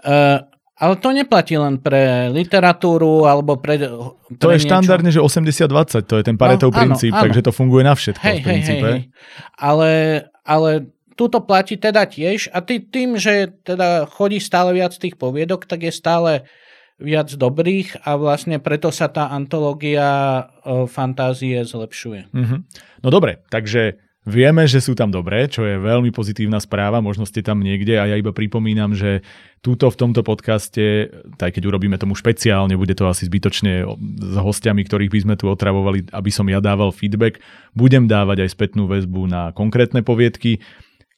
Uh, ale to neplatí len pre literatúru alebo pre, pre To je niečo. štandardne, že 80-20, to je ten Paretov No, áno, princíp, áno. takže to funguje na všetko Hej, v hej, hej, princípe. hej. Ale, ale túto platí teda tiež a ty, tým, že teda chodí stále viac tých poviedok, tak je stále viac dobrých a vlastne preto sa tá antológia o, fantázie zlepšuje. Mhm. No dobre, takže vieme, že sú tam dobré, čo je veľmi pozitívna správa, možno ste tam niekde a ja iba pripomínam, že túto v tomto podcaste, aj keď urobíme tomu špeciálne, bude to asi zbytočne s hostiami, ktorých by sme tu otravovali, aby som ja dával feedback, budem dávať aj spätnú väzbu na konkrétne poviedky.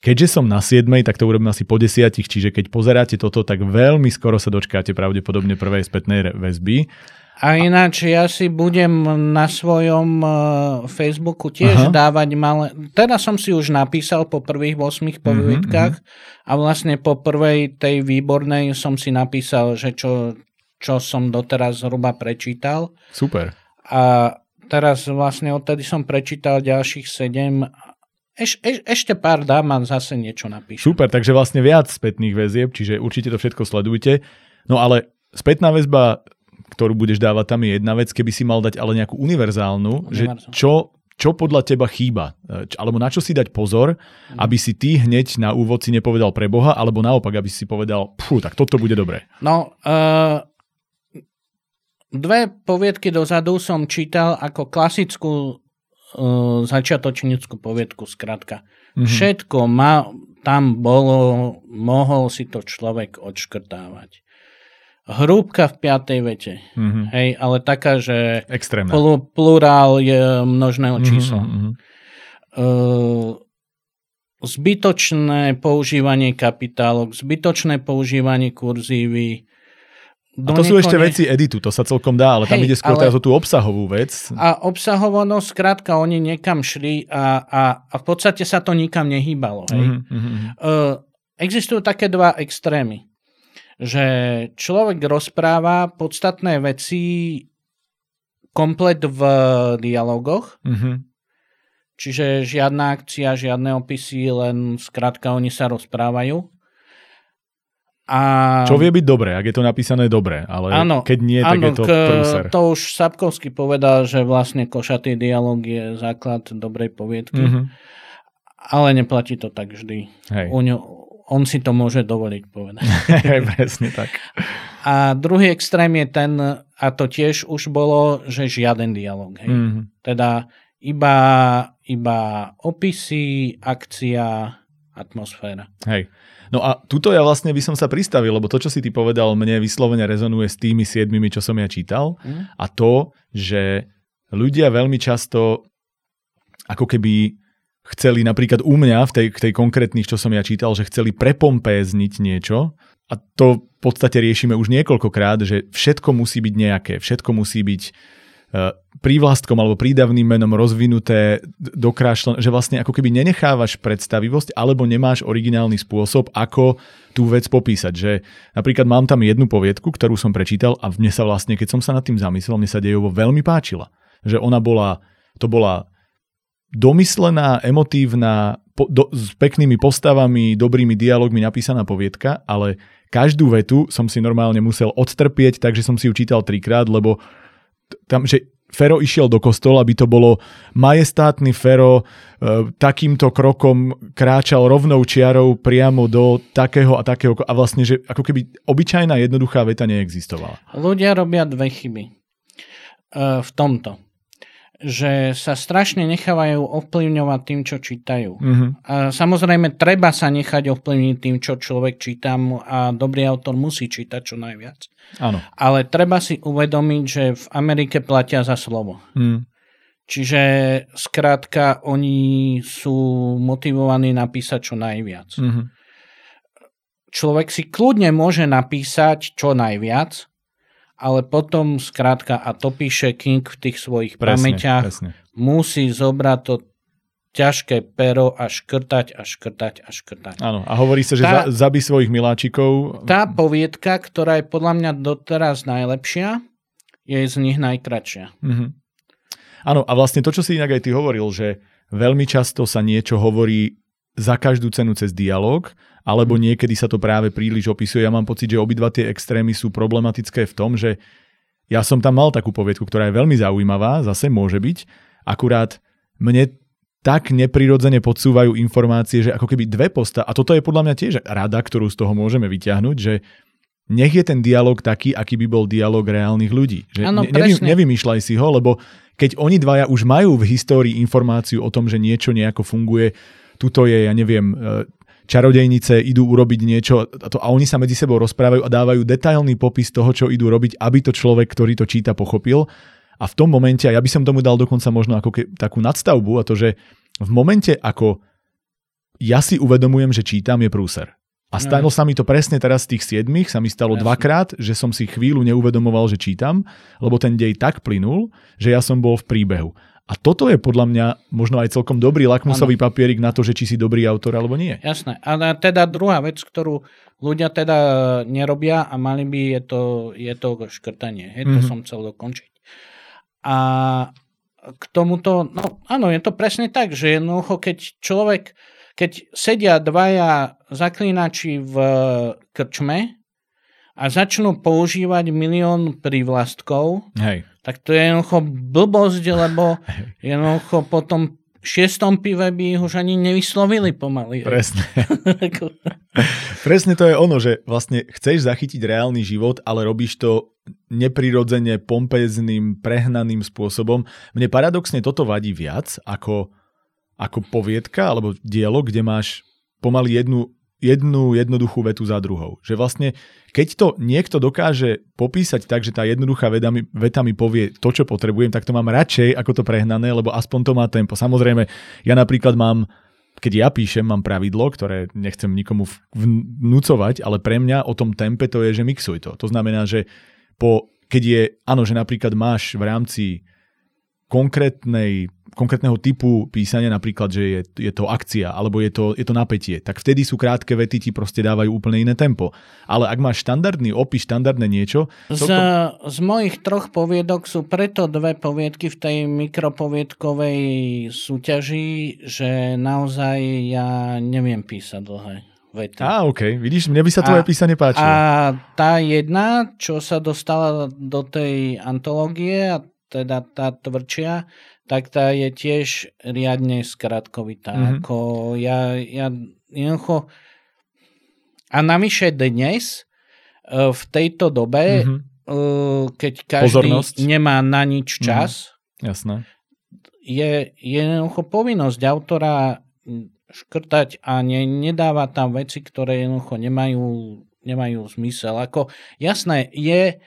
Keďže som na 7, tak to urobím asi po 10, čiže keď pozeráte toto, tak veľmi skoro sa dočkáte pravdepodobne prvej spätnej väzby. A ináč ja si budem na svojom uh, Facebooku tiež Aha. dávať malé... Teda som si už napísal po prvých 8 poviedkách a vlastne po prvej tej výbornej som si napísal, že čo, čo som doteraz zhruba prečítal. Super. A teraz vlastne odtedy som prečítal ďalších 7. Eš, eš, ešte pár dám a zase niečo napíšem. Super, takže vlastne viac spätných väzieb, čiže určite to všetko sledujte. No ale spätná väzba, ktorú budeš dávať, tam je jedna vec, keby si mal dať ale nejakú univerzálnu, že Univerzálnu. čo, čo podľa teba chýba, E, alebo na čo si dať pozor, Mhm. aby si ty hneď na úvod si nepovedal pre Boha, alebo naopak, aby si povedal, pfú, tak toto bude dobré. No, uh, dve poviedky dozadu som čítal ako klasickú uh, začiatočnícku poviedku, skratka. Mhm. Všetko ma, tam bolo, mohol si to človek odškrtávať. Hrúbka v piatej vete. Mhm. Hej, ale taká, že Extrémna. plu, plurál je množného čísla. Mhm, mhm. Uh, zbytočné používanie kapitálok, zbytočné používanie kurzívy, a to sú ešte veci editu, to sa celkom dá, ale tam ide skôr ale... teraz o tú obsahovú vec. A obsahovo, no skrátka, oni niekam šli a, a, a v podstate sa to nikam nehýbalo. Hej. Mm-hmm. Uh, existujú také dva extrémy. Že človek rozpráva podstatné veci komplet v dialogoch, mm-hmm. čiže žiadna akcia, žiadne opisy, len skrátka oni sa rozprávajú. A... Čo vie byť dobré, ak je to napísané dobre, ale ano, keď nie, tak ano, je to k, prúser. To už Sapkovský povedal, že vlastne košatý dialog je základ dobrej poviedky, mm-hmm. ale neplatí to tak vždy. Hej. U ňo, on si to môže dovoliť povedať. Presne tak. A druhý extrém je ten, a to tiež už bolo, že žiaden dialog. Hej. Mm-hmm. Teda iba, iba opisy, akcia, atmosféra. Hej. No a tuto ja vlastne by som sa pristavil, lebo to, čo si ty povedal, mne vyslovene rezonuje s tými siedmimi, čo som ja čítal. Mm. A to, že ľudia veľmi často ako keby chceli napríklad u mňa v tej, tej konkrétnych, čo som ja čítal, že chceli prepompézniť niečo a to v podstate riešime už niekoľkokrát, že všetko musí byť nejaké, všetko musí byť E, prívlastkom alebo prídavným menom rozvinuté, dokrášlené, že vlastne ako keby nenechávaš predstavivosť alebo nemáš originálny spôsob, ako tú vec popísať. Že napríklad mám tam jednu poviedku, ktorú som prečítal a mne sa vlastne, keď som sa nad tým zamyslel, mne sa dejovo veľmi páčila. Že ona bola, to bola domyslená, emotívna, po, do, s peknými postavami, dobrými dialogmi napísaná poviedka, ale každú vetu som si normálne musel odtrpieť, takže som si ju čítal trikrát, lebo tam, že Fero išiel do kostola, aby to bolo majestátny Fero, e, takýmto krokom kráčal rovnou čiarou priamo do takého a takého, a vlastne, že ako keby obyčajná jednoduchá veta neexistovala. Ľudia robia dve chyby e, v tomto že sa strašne nechávajú ovplyvňovať tým, čo čítajú. Mm-hmm. A samozrejme, treba sa nechať ovplyvniť tým, čo človek číta a dobrý autor musí čítať čo najviac. Áno. Ale treba si uvedomiť, že v Amerike platia za slovo. Mm. Čiže skrátka oni sú motivovaní napísať čo najviac. Mm-hmm. Človek si kľudne môže napísať čo najviac, ale potom skrátka, a to píše King v tých svojich presne, pamäťach, presne. musí zobrať to ťažké pero a škrtať a škrtať a škrtať. Áno, a hovorí sa, že tá, za, zabí svojich miláčikov. Tá poviedka, ktorá je podľa mňa doteraz najlepšia, je z nich najkračšia. Mm-hmm. Áno, a vlastne to, čo si inak aj ty hovoril, že veľmi často sa niečo hovorí za každú cenu cez dialog alebo niekedy sa to práve príliš opisuje. Ja mám pocit, že obidva tie extrémy sú problematické v tom, že ja som tam mal takú poviedku, ktorá je veľmi zaujímavá, zase môže byť, akurát mne tak neprirodzene podsúvajú informácie, že ako keby dve posta, a toto je podľa mňa tiež rada, ktorú z toho môžeme vyťahnuť, že nech je ten dialog taký, aký by bol dialog reálnych ľudí. Že ano, nevy, nevymýšľaj si ho, lebo keď oni dvaja už majú v histórii informáciu o tom, že niečo nejako funguje, tuto je, ja neviem, čarodejnice idú urobiť niečo a, to, a oni sa medzi sebou rozprávajú a dávajú detailný popis toho, čo idú robiť, aby to človek, ktorý to číta, pochopil. A v tom momente, a ja by som tomu dal dokonca možno ako ke, takú nadstavbu, a to, že v momente, ako ja si uvedomujem, že čítam, je prúser. A stalo sa mi to presne teraz z tých siedmých, sa mi stalo Jasne. dvakrát, že som si chvíľu neuvedomoval, že čítam, lebo ten dej tak plynul, že ja som bol v príbehu. A toto je podľa mňa možno aj celkom dobrý lakmusový ano. papierik na to, že či si dobrý autor alebo nie. Jasné. A teda druhá vec, ktorú ľudia teda nerobia a mali by, je to, je to škrtanie. Hej, to mm-hmm. som chcel dokončiť. A k tomuto, no áno, je to presne tak, že jednoducho, keď človek, keď sedia dvaja zaklínači v krčme a začnú používať milión prívlastkov, Hej tak to je jednoducho blbosť, lebo jednoducho potom šiestom pive by ich už ani nevyslovili pomaly. Presne. Presne to je ono, že vlastne chceš zachytiť reálny život, ale robíš to neprirodzene, pompezným, prehnaným spôsobom. Mne paradoxne toto vadí viac ako, ako poviedka alebo dielo, kde máš pomaly jednu jednu jednoduchú vetu za druhou. Že vlastne, keď to niekto dokáže popísať tak, že tá jednoduchá veta mi, veta mi povie to, čo potrebujem, tak to mám radšej ako to prehnané, lebo aspoň to má tempo. Samozrejme, ja napríklad mám keď ja píšem, mám pravidlo, ktoré nechcem nikomu vnúcovať, ale pre mňa o tom tempe to je, že mixuj to. To znamená, že po, keď je, áno, že napríklad máš v rámci konkrétnej konkrétneho typu písania, napríklad, že je, je to akcia alebo je to, je to napätie, tak vtedy sú krátke vety ti proste dávajú úplne iné tempo. Ale ak máš štandardný opis, štandardné niečo... Z, to... z mojich troch poviedok sú preto dve poviedky v tej mikropoviedkovej súťaži, že naozaj ja neviem písať dlhé vety. Á, OK. Vidíš, mne by sa tvoje a, písanie páčilo. A tá jedna, čo sa dostala do tej antológie, a teda tá tvrdšia, tak tá je tiež riadne skratkovitá. Mm-hmm. Ako ja, ja jednoducho... A navyše dnes, e, v tejto dobe, mm-hmm. keď každý Pozornosť. nemá na nič mhm. čas, mm-hmm. Jasné. je jednoducho povinnosť autora škrtať a ne, nedáva tam veci, ktoré jednoducho nemajú, nemajú zmysel. Ako, jasné, je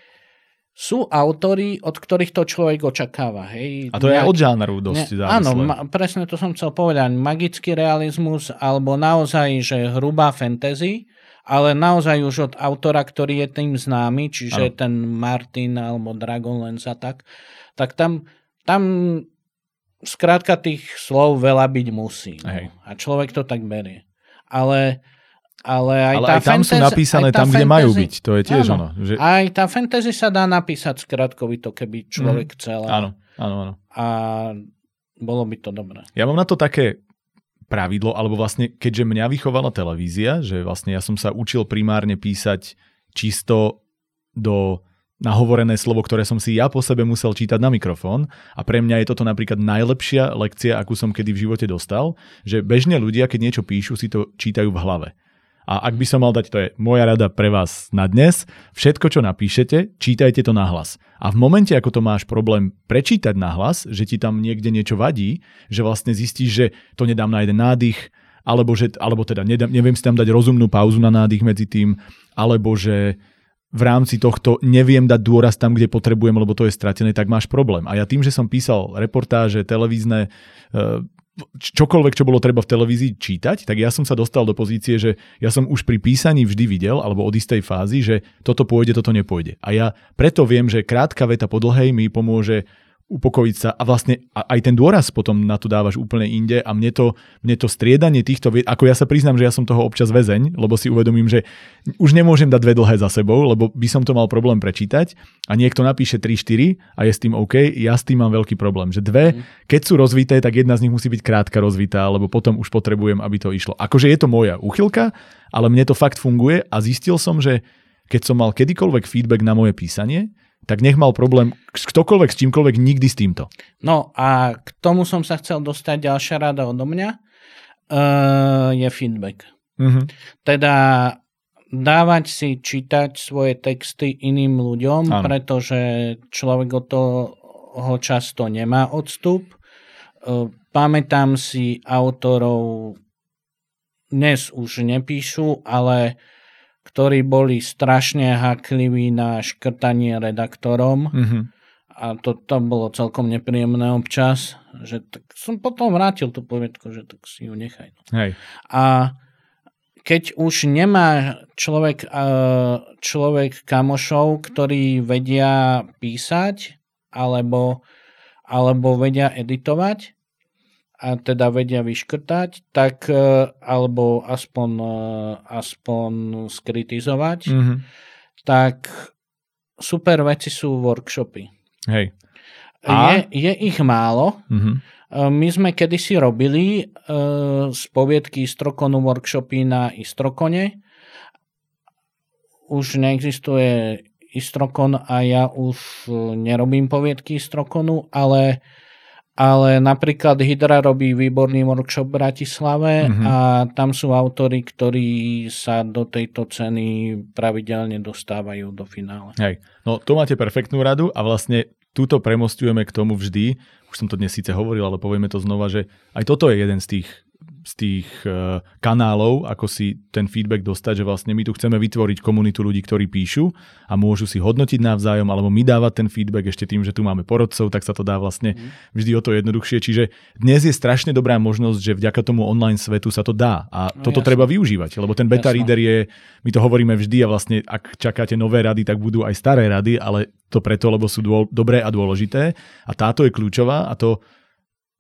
sú autory, od ktorých to človek očakáva. Hej. A to je aj od žánru dosť ne, Áno, ma, presne to som chcel povedať. Magický realizmus alebo naozaj, že hrubá fantasy, ale naozaj už od autora, ktorý je tým známy, čiže ano. ten Martin alebo Dragonlance a tak, tak tam, tam skrátka tých slov veľa byť musí. No. A človek to tak berie. Ale ale aj, ale tá aj tam fantasy, sú napísané tam, kde fantasy, majú byť. To je tiež áno, ono. Že... Aj tá fantasy sa dá napísať skratkovito, keby človek mm. chcel. Áno, áno, áno. A bolo by to dobré. Ja mám na to také pravidlo, alebo vlastne, keďže mňa vychovala televízia, že vlastne ja som sa učil primárne písať čisto do nahovorené slovo, ktoré som si ja po sebe musel čítať na mikrofón a pre mňa je toto napríklad najlepšia lekcia, akú som kedy v živote dostal, že bežne ľudia, keď niečo píšu, si to čítajú v hlave. A ak by som mal dať, to je moja rada pre vás na dnes, všetko, čo napíšete, čítajte to nahlas. A v momente, ako to máš problém prečítať nahlas, že ti tam niekde niečo vadí, že vlastne zistíš, že to nedám na jeden nádych, alebo, že, alebo teda nedám, neviem si tam dať rozumnú pauzu na nádych medzi tým, alebo že v rámci tohto neviem dať dôraz tam, kde potrebujem, lebo to je stratené, tak máš problém. A ja tým, že som písal reportáže, televízne, e, čokoľvek, čo bolo treba v televízii čítať, tak ja som sa dostal do pozície, že ja som už pri písaní vždy videl, alebo od istej fázy, že toto pôjde, toto nepôjde. A ja preto viem, že krátka veta po dlhej mi pomôže upokojiť sa a vlastne aj ten dôraz potom na to dávaš úplne inde a mne to, mne to striedanie týchto, ako ja sa priznám, že ja som toho občas väzeň, lebo si uvedomím, že už nemôžem dať dve dlhé za sebou, lebo by som to mal problém prečítať a niekto napíše 3-4 a je s tým OK, ja s tým mám veľký problém, že dve, mhm. keď sú rozvité, tak jedna z nich musí byť krátka rozvitá, lebo potom už potrebujem, aby to išlo. Akože je to moja úchylka, ale mne to fakt funguje a zistil som, že keď som mal kedykoľvek feedback na moje písanie, tak nech mal problém ktokoľvek s čímkoľvek, nikdy s týmto. No a k tomu som sa chcel dostať ďalšia rada odo mňa, uh, je feedback. Mm-hmm. Teda dávať si čítať svoje texty iným ľuďom, ano. pretože človek od toho často nemá odstup. Uh, pamätám si autorov, dnes už nepíšu, ale ktorí boli strašne hakliví na škrtanie redaktorom. Mm-hmm. A to, to bolo celkom nepríjemné občas, že tak som potom vrátil tú povietku, že tak si ju nechaj. No. Hej. A keď už nemá človek, človek kamošov, ktorí vedia písať alebo, alebo vedia editovať, a teda vedia vyškrtať, tak e, alebo aspoň, e, aspoň skritizovať, mm-hmm. tak super veci sú workshopy. Hej. A? Je, je ich málo. Mm-hmm. My sme kedysi robili uh, z poviedky Istrokonu workshopy na Istrokone. Už neexistuje Istrokon a ja už nerobím poviedky Istrokonu, ale ale napríklad Hydra robí výborný workshop v Bratislave mm-hmm. a tam sú autory, ktorí sa do tejto ceny pravidelne dostávajú do finále. Hej, no to máte perfektnú radu a vlastne túto premostujeme k tomu vždy, už som to dnes síce hovoril, ale povieme to znova, že aj toto je jeden z tých z tých uh, kanálov, ako si ten feedback dostať, že vlastne my tu chceme vytvoriť komunitu ľudí, ktorí píšu a môžu si hodnotiť navzájom, alebo my dávať ten feedback ešte tým, že tu máme porodcov, tak sa to dá vlastne mm. vždy o to jednoduchšie. Čiže dnes je strašne dobrá možnosť, že vďaka tomu online svetu sa to dá a no, toto jasne. treba využívať, lebo ten beta jasne. reader je, my to hovoríme vždy a vlastne ak čakáte nové rady, tak budú aj staré rady, ale to preto, lebo sú dô, dobré a dôležité a táto je kľúčová a to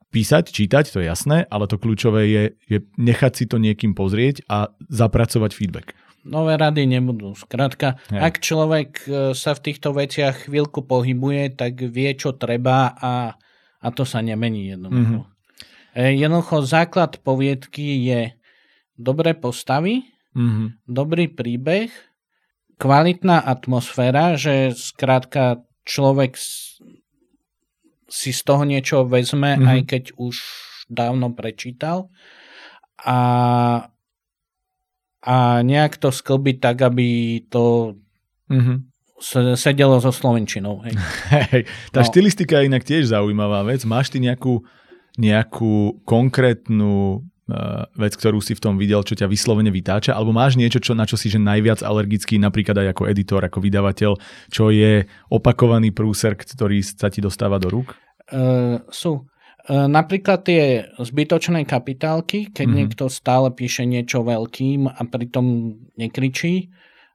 písať, čítať, to je jasné, ale to kľúčové je, je nechať si to niekým pozrieť a zapracovať feedback. Nové rady nebudú. Skrátka, ja. ak človek e, sa v týchto veciach chvíľku pohybuje, tak vie, čo treba a, a to sa nemení jednoducho. Mm-hmm. Jednoducho základ poviedky je dobré postavy, mm-hmm. dobrý príbeh, kvalitná atmosféra, že skrátka človek si z toho niečo vezme, mm-hmm. aj keď už dávno prečítal. A, a nejak to sklbiť tak, aby to mm-hmm. sedelo so slovenčinou. Hej. Hej, tá no. štilistika je inak tiež zaujímavá vec. Máš ty nejakú, nejakú konkrétnu vec, ktorú si v tom videl, čo ťa vyslovene vytáča, alebo máš niečo, čo, na čo si že najviac alergický, napríklad aj ako editor, ako vydavateľ, čo je opakovaný prúser, ktorý sa ti dostáva do rúk? Uh, sú. Uh, napríklad tie zbytočné kapitálky, keď mm-hmm. niekto stále píše niečo veľkým a pritom nekričí,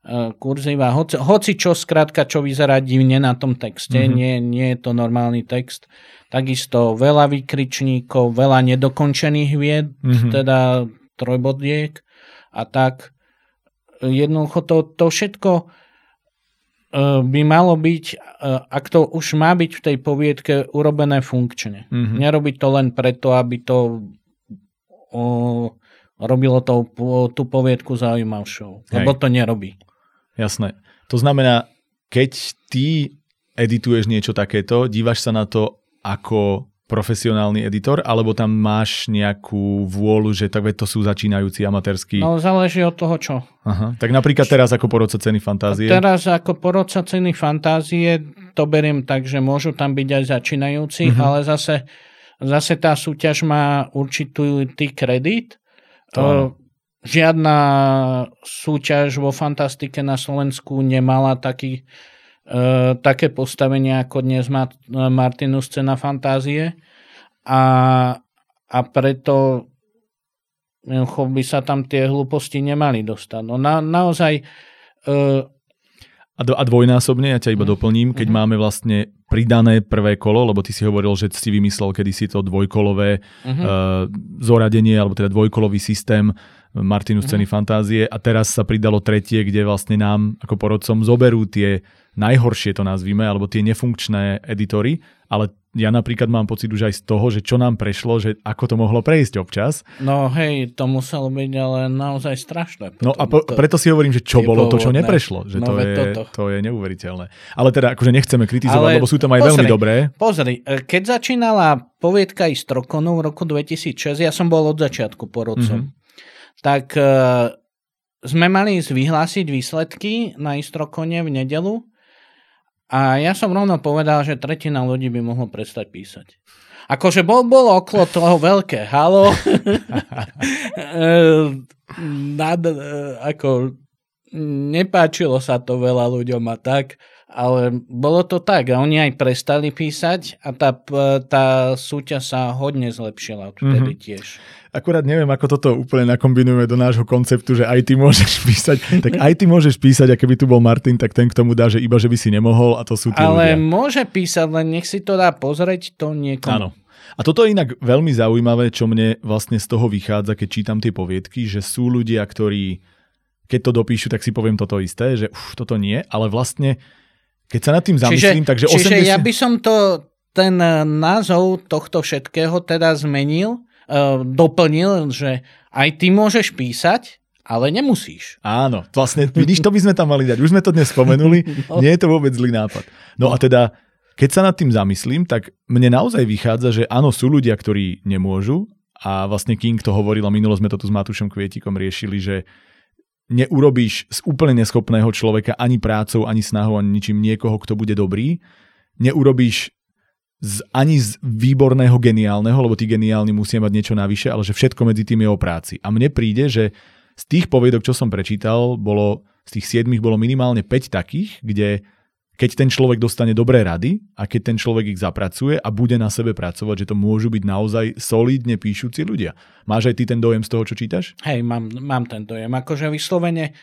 uh, kurziva, hoci, hoci čo skrátka, čo vyzerá divne na tom texte, mm-hmm. nie, nie je to normálny text, Takisto veľa vykričníkov, veľa nedokončených vied, mm-hmm. teda trojbodiek a tak. Jednoducho to, to všetko e, by malo byť, e, ak to už má byť v tej poviedke, urobené funkčne. Mm-hmm. Nerobiť to len preto, aby to o, robilo to, tú poviedku zaujímavšou. Lebo to nerobí. Jasné. To znamená, keď ty edituješ niečo takéto, dívaš sa na to ako profesionálny editor, alebo tam máš nejakú vôľu, že tak to sú začínajúci amatérskí? No záleží od toho, čo. Aha. Tak napríklad teraz ako porodca ceny fantázie? Teraz ako porodca ceny fantázie to beriem tak, že môžu tam byť aj začínajúci, uh-huh. ale zase, zase tá súťaž má určitý kredit. To Žiadna súťaž vo fantastike na Slovensku nemala taký E, také postavenie ako dnes má Martinus scéna fantázie a, a preto by sa tam tie hlúposti nemali dostať. No na, naozaj e, a, do, a dvojnásobne, ja ťa iba mhm. doplním, keď uh-huh. máme vlastne pridané prvé kolo, lebo ty si hovoril, že si vymyslel kedysi to dvojkolové uh-huh. uh, zoradenie, alebo teda dvojkolový systém Martinu scény uh-huh. fantázie a teraz sa pridalo tretie, kde vlastne nám ako porodcom zoberú tie najhoršie to nazvime, alebo tie nefunkčné editory, ale ja napríklad mám pocit už aj z toho, že čo nám prešlo, že ako to mohlo prejsť občas. No hej, to muselo byť ale naozaj strašné. No a po, to, preto si hovorím, že čo bolo to, čo neprešlo. Že no, to, je, to je neuveriteľné. Ale teda akože nechceme kritizovať, ale lebo sú tam aj pozri, veľmi dobré. Pozri, e, keď začínala poviedka Istrokonu v roku 2006, ja som bol od začiatku porodcom, mm-hmm. Tak uh, sme mali vyhlásiť výsledky na Istrokone v nedelu a ja som rovno povedal, že tretina ľudí by mohlo prestať písať. Akože bol, bolo okolo toho veľké halo. Nad, ako, nepáčilo sa to veľa ľuďom a tak, ale bolo to tak a oni aj prestali písať a tá, tá súťaž sa hodne zlepšila vtedy mm-hmm. tiež. Akurát neviem, ako toto úplne nakombinujeme do nášho konceptu, že aj ty môžeš písať. tak aj ty môžeš písať, a keby tu bol Martin, tak ten k tomu dá, že iba, že by si nemohol a to sú tí Ale ľudia. môže písať, len nech si to dá pozrieť to niekomu. Áno. A toto je inak veľmi zaujímavé, čo mne vlastne z toho vychádza, keď čítam tie poviedky, že sú ľudia, ktorí keď to dopíšu, tak si poviem toto isté, že uf, toto nie, ale vlastne keď sa nad tým zamyslím, čiže, takže 80... Čiže ja by som to, ten názov tohto všetkého teda zmenil uh, doplnil, že aj ty môžeš písať, ale nemusíš. Áno, vlastne vidíš, to by sme tam mali dať. Už sme to dnes spomenuli, no. nie je to vôbec zlý nápad. No a teda, keď sa nad tým zamyslím, tak mne naozaj vychádza, že áno, sú ľudia, ktorí nemôžu a vlastne King to hovoril a minulo sme to tu s Matúšom Kvietikom riešili, že neurobíš z úplne neschopného človeka ani prácou, ani snahou, ani ničím niekoho, kto bude dobrý. Neurobíš z, ani z výborného geniálneho, lebo tí geniálni musia mať niečo navyše, ale že všetko medzi tým je o práci. A mne príde, že z tých poviedok, čo som prečítal, bolo, z tých siedmých bolo minimálne 5 takých, kde keď ten človek dostane dobré rady a keď ten človek ich zapracuje a bude na sebe pracovať, že to môžu byť naozaj solidne píšuci ľudia. Máš aj ty ten dojem z toho, čo čítaš? Hej, mám, mám ten dojem. Akože vyslovene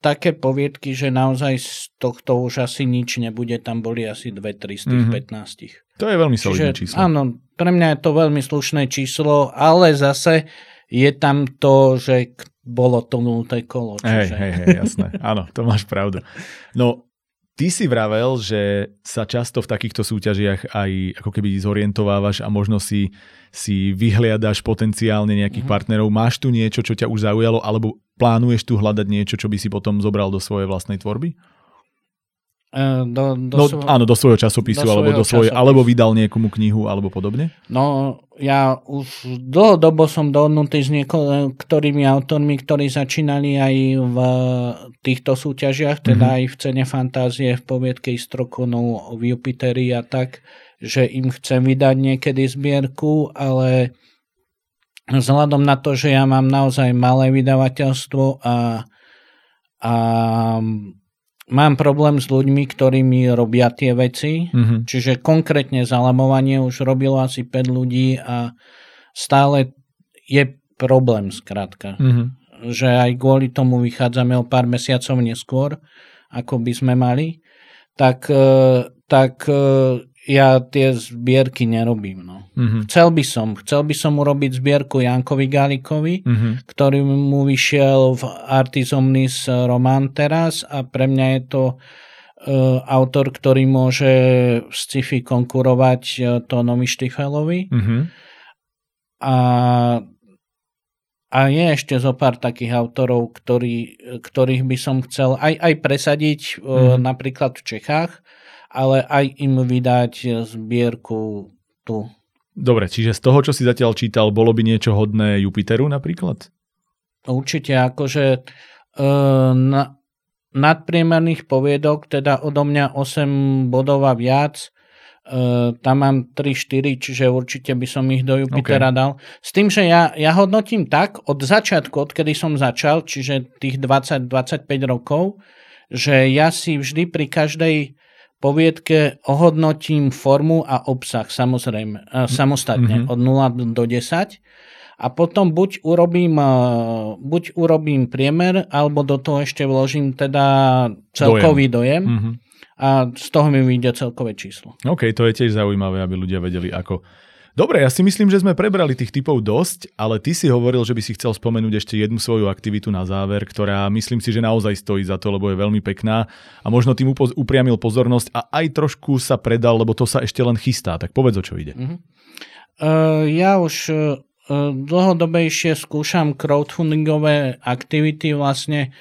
také poviedky, že naozaj z tohto už asi nič nebude, tam boli asi 2-3 z tých mm-hmm. 15. To je veľmi solidné Čiže, číslo. Áno, pre mňa je to veľmi slušné číslo, ale zase je tam to, že bolo to nulté kolo. Hej, Čiže... hej, hej, jasné. Áno, to máš pravdu. No, Ty si vravel, že sa často v takýchto súťažiach aj ako keby zorientovávaš a možno si, si vyhliadaš potenciálne nejakých mm-hmm. partnerov. Máš tu niečo, čo ťa už zaujalo, alebo plánuješ tu hľadať niečo, čo by si potom zobral do svojej vlastnej tvorby? Uh, do, do no, svo- áno, do svojho časopisu, do alebo do svojej, časopisu. alebo vydal niekomu knihu, alebo podobne? No, ja už dlhodobo som dohodnutý s niektorými autormi, ktorí začínali aj v týchto súťažiach, teda mm-hmm. aj v cene fantázie, v poviedke Istrokonov, v Jupiteri a tak, že im chcem vydať niekedy zbierku, ale vzhľadom na to, že ja mám naozaj malé vydavateľstvo a, a mám problém s ľuďmi, ktorí mi robia tie veci. Mhm. Čiže konkrétne zalamovanie už robilo asi 5 ľudí a stále je problém skrátka. Mhm. Že aj kvôli tomu vychádzame o pár mesiacov neskôr, ako by sme mali. Tak, e, tak e, ja tie zbierky nerobím. No. Mhm. Chcel by som, chcel by som urobiť zbierku Jankovi Galikovi, Mhm. ktorý mu vyšiel v Artis Omnis román teraz a pre mňa je to uh, autor, ktorý môže v sci-fi konkurovať uh, Tónovi Štifelovi. Mhm. A, a je ešte zo pár takých autorov, ktorý, ktorých by som chcel aj, aj presadiť uh, Mhm. napríklad v Čechách, ale aj im vydať zbierku tu. Dobre, čiže z toho, čo si zatiaľ čítal, bolo by niečo hodné Jupiteru napríklad? Určite, akože uh, na, nadpriemerných poviedok, teda odo mňa 8 bodov a viac, uh, tam mám 3-4, čiže určite by som ich do Jupitera okay. dal. S tým, že ja, ja hodnotím tak od začiatku, odkedy som začal, čiže tých 20-25 rokov, že ja si vždy pri každej poviedke ohodnotím formu a obsah samozrejme, uh, samostatne Mhm. od 0 do 10 a potom buď urobím, uh, buď urobím priemer, alebo do toho ešte vložím teda celkový dojem, Mhm. a z toho mi vyjde celkové číslo. OK, to je tiež zaujímavé, aby ľudia vedeli ako. Dobre, ja si myslím, že sme prebrali tých typov dosť, ale ty si hovoril, že by si chcel spomenúť ešte jednu svoju aktivitu na záver, ktorá myslím si, že naozaj stojí za to, lebo je veľmi pekná a možno tým upoz- upriamil pozornosť a aj trošku sa predal, lebo to sa ešte len chystá. Tak povedz, o čo ide. Uh, ja už uh, dlhodobejšie skúšam crowdfundingové aktivity vlastne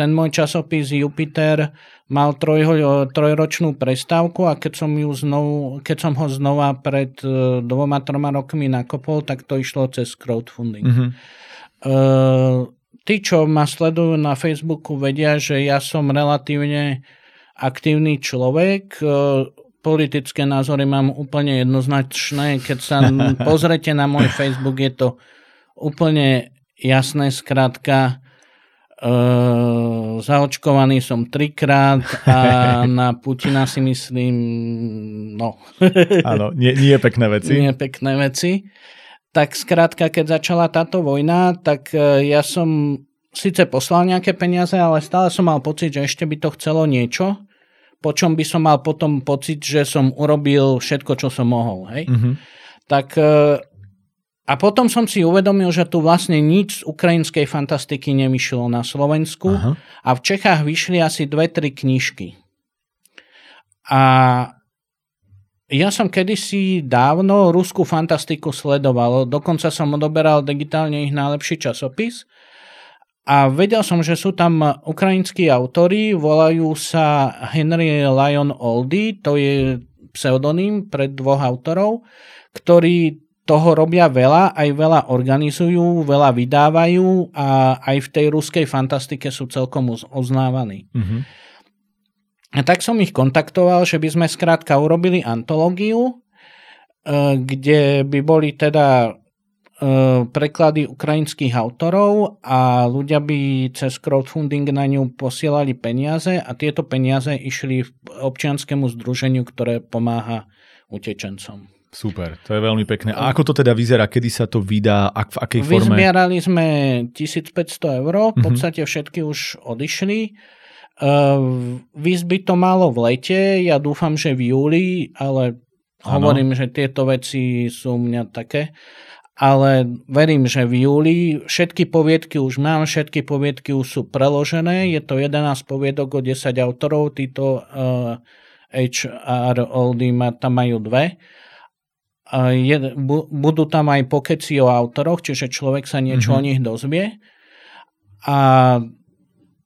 ten môj časopis Jupiter mal trojho, trojročnú prestávku a keď som, ju znovu, keď som ho znova pred uh, dvoma, troma rokmi nakopol, tak to išlo cez crowdfunding. Mhm. Uh, tí, čo ma sledujú na Facebooku, vedia, že ja som relatívne aktívny človek. Uh, politické názory mám úplne jednoznačné. Keď sa pozrete na môj Facebook, je to úplne jasné, skrátka. Uh, zaočkovaný som trikrát a na Putina si myslím, no, Áno, nie, nie pekné veci. nie pekné veci. Tak skrátka, keď začala táto vojna, tak e, ja som síce poslal nejaké peniaze, ale stále som mal pocit, že ešte by to chcelo niečo, po čom by som mal potom pocit, že som urobil všetko, čo som mohol. Hej? Mhm. Tak e, a potom som si uvedomil, že tu vlastne nič z ukrajinskej fantastiky nevyšlo na Slovensku Aha. a v Čechách vyšli asi dve, tri knižky. A ja som kedysi dávno ruskú fantastiku sledoval, dokonca som odoberal digitálne ich najlepší časopis a vedel som, že sú tam ukrajinskí autori, volajú sa Henry Lyon Oldie, to je pseudonym pre dvoch autorov, ktorí toho robia veľa, aj veľa organizujú, veľa vydávajú a aj v tej ruskej fantastike sú celkom uznávaní. Mhm. A tak som ich kontaktoval, že by sme skrátka urobili antológiu, kde by boli teda preklady ukrajinských autorov a ľudia by cez crowdfunding na ňu posielali peniaze a tieto peniaze išli občianskému združeniu, ktoré pomáha utečencom. Super, to je veľmi pekné. A ako to teda vyzerá? Kedy sa to vydá? Ak, v akej forme? Vyzbierali sme 1500 eur, v mhm. podstate všetky už odišli. Uh, by to malo v lete, ja dúfam, že v júli, ale ano. hovorím, že tieto veci sú mňa také. Ale verím, že v júli všetky poviedky už mám, všetky poviedky už sú preložené. Je to 11 poviedok o 10 autorov, títo uh, HR Oldy tam majú dve je, bu, budú tam aj pokeci o autoroch, čiže človek sa niečo mm-hmm. o nich dozvie. A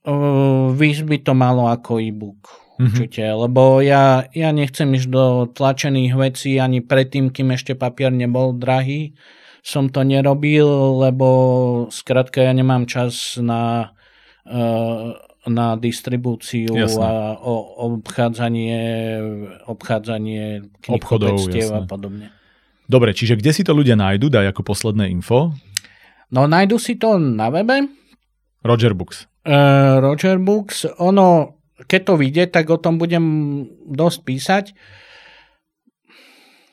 uh, by to malo ako e-book. Mm-hmm. Určite, lebo ja, ja nechcem ísť do tlačených vecí ani predtým, kým ešte papier nebol drahý. Som to nerobil, lebo skrátka ja nemám čas na, uh, na distribúciu jasne. a o, obchádzanie, obchádzanie obchodov a podobne. Dobre, čiže kde si to ľudia nájdu? Daj ako posledné info. No nájdu si to na webe. Roger Books. Uh, Roger Books. Ono, keď to vyjde, tak o tom budem dosť písať.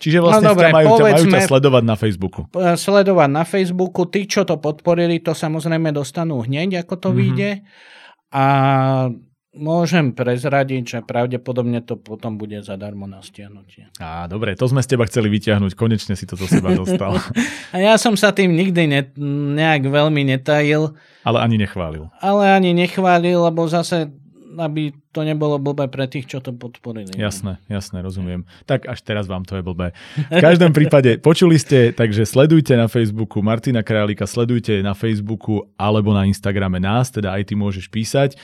Čiže vlastne no, dobre, majú, povedzme, majú ťa sledovať na Facebooku. Sledovať na Facebooku. Tí, čo to podporili, to samozrejme dostanú hneď, ako to mm-hmm. vyjde. A Môžem prezradiť, že pravdepodobne to potom bude zadarmo na stiahnutie. Á, dobre, to sme z teba chceli vyťahnuť, konečne si to zo seba dostal. a ja som sa tým nikdy ne, nejak veľmi netajil. Ale ani nechválil. Ale ani nechválil, lebo zase aby to nebolo blbé pre tých, čo to podporili. Jasné, jasné, rozumiem. Tak až teraz vám to je blbé. V každom prípade počuli ste, takže sledujte na Facebooku Martina Králika, sledujte na Facebooku alebo na Instagrame nás, teda aj ty môžeš písať.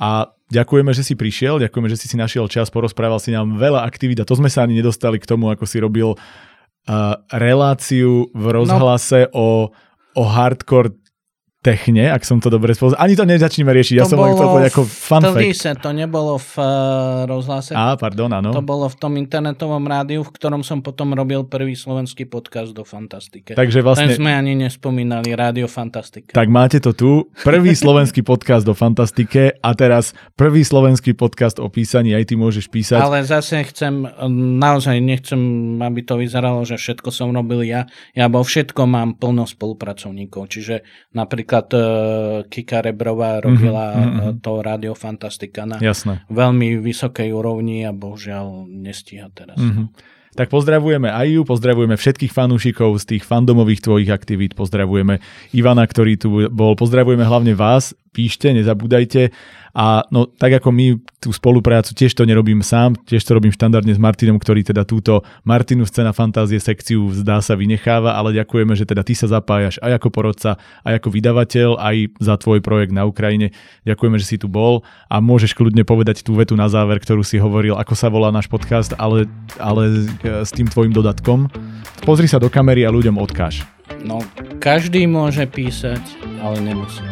A ďakujeme, že si prišiel, ďakujeme, že si si našiel čas, porozprával si nám veľa aktivít a to sme sa ani nedostali k tomu, ako si robil uh, reláciu v rozhlase no. o, o hardcore techne, ak som to dobre spozor. Ani to nezačneme riešiť, ja som len chcel povedať ako fun to fact. To nebolo v uh, rozhlase. Á, pardon, áno. To bolo v tom internetovom rádiu, v ktorom som potom robil prvý slovenský podcast do Fantastike. Takže vlastne... Ten sme ani nespomínali, Rádio Fantastike. Tak máte to tu, prvý slovenský podcast do Fantastike a teraz prvý slovenský podcast o písaní, aj ty môžeš písať. Ale zase chcem, naozaj nechcem, aby to vyzeralo, že všetko som robil ja. Ja vo všetko mám plno spolupracovníkov, čiže napríklad napríklad uh, Kika Rebrová robila mm-hmm. to Radio Fantastika na Jasné. veľmi vysokej úrovni a bohužiaľ nestíha teraz. Mm-hmm. Tak pozdravujeme aj ju, pozdravujeme všetkých fanúšikov z tých fandomových tvojich aktivít, pozdravujeme Ivana, ktorý tu bol, pozdravujeme hlavne vás, píšte, nezabúdajte. A no, tak ako my tú spoluprácu tiež to nerobím sám, tiež to robím štandardne s Martinom, ktorý teda túto Martinu scéna fantázie sekciu zdá sa vynecháva, ale ďakujeme, že teda ty sa zapájaš aj ako porodca, aj ako vydavateľ, aj za tvoj projekt na Ukrajine. Ďakujeme, že si tu bol a môžeš kľudne povedať tú vetu na záver, ktorú si hovoril, ako sa volá náš podcast, ale, ale e, s tým tvojim dodatkom. Pozri sa do kamery a ľuďom odkáž. No, každý môže písať, ale nemusí.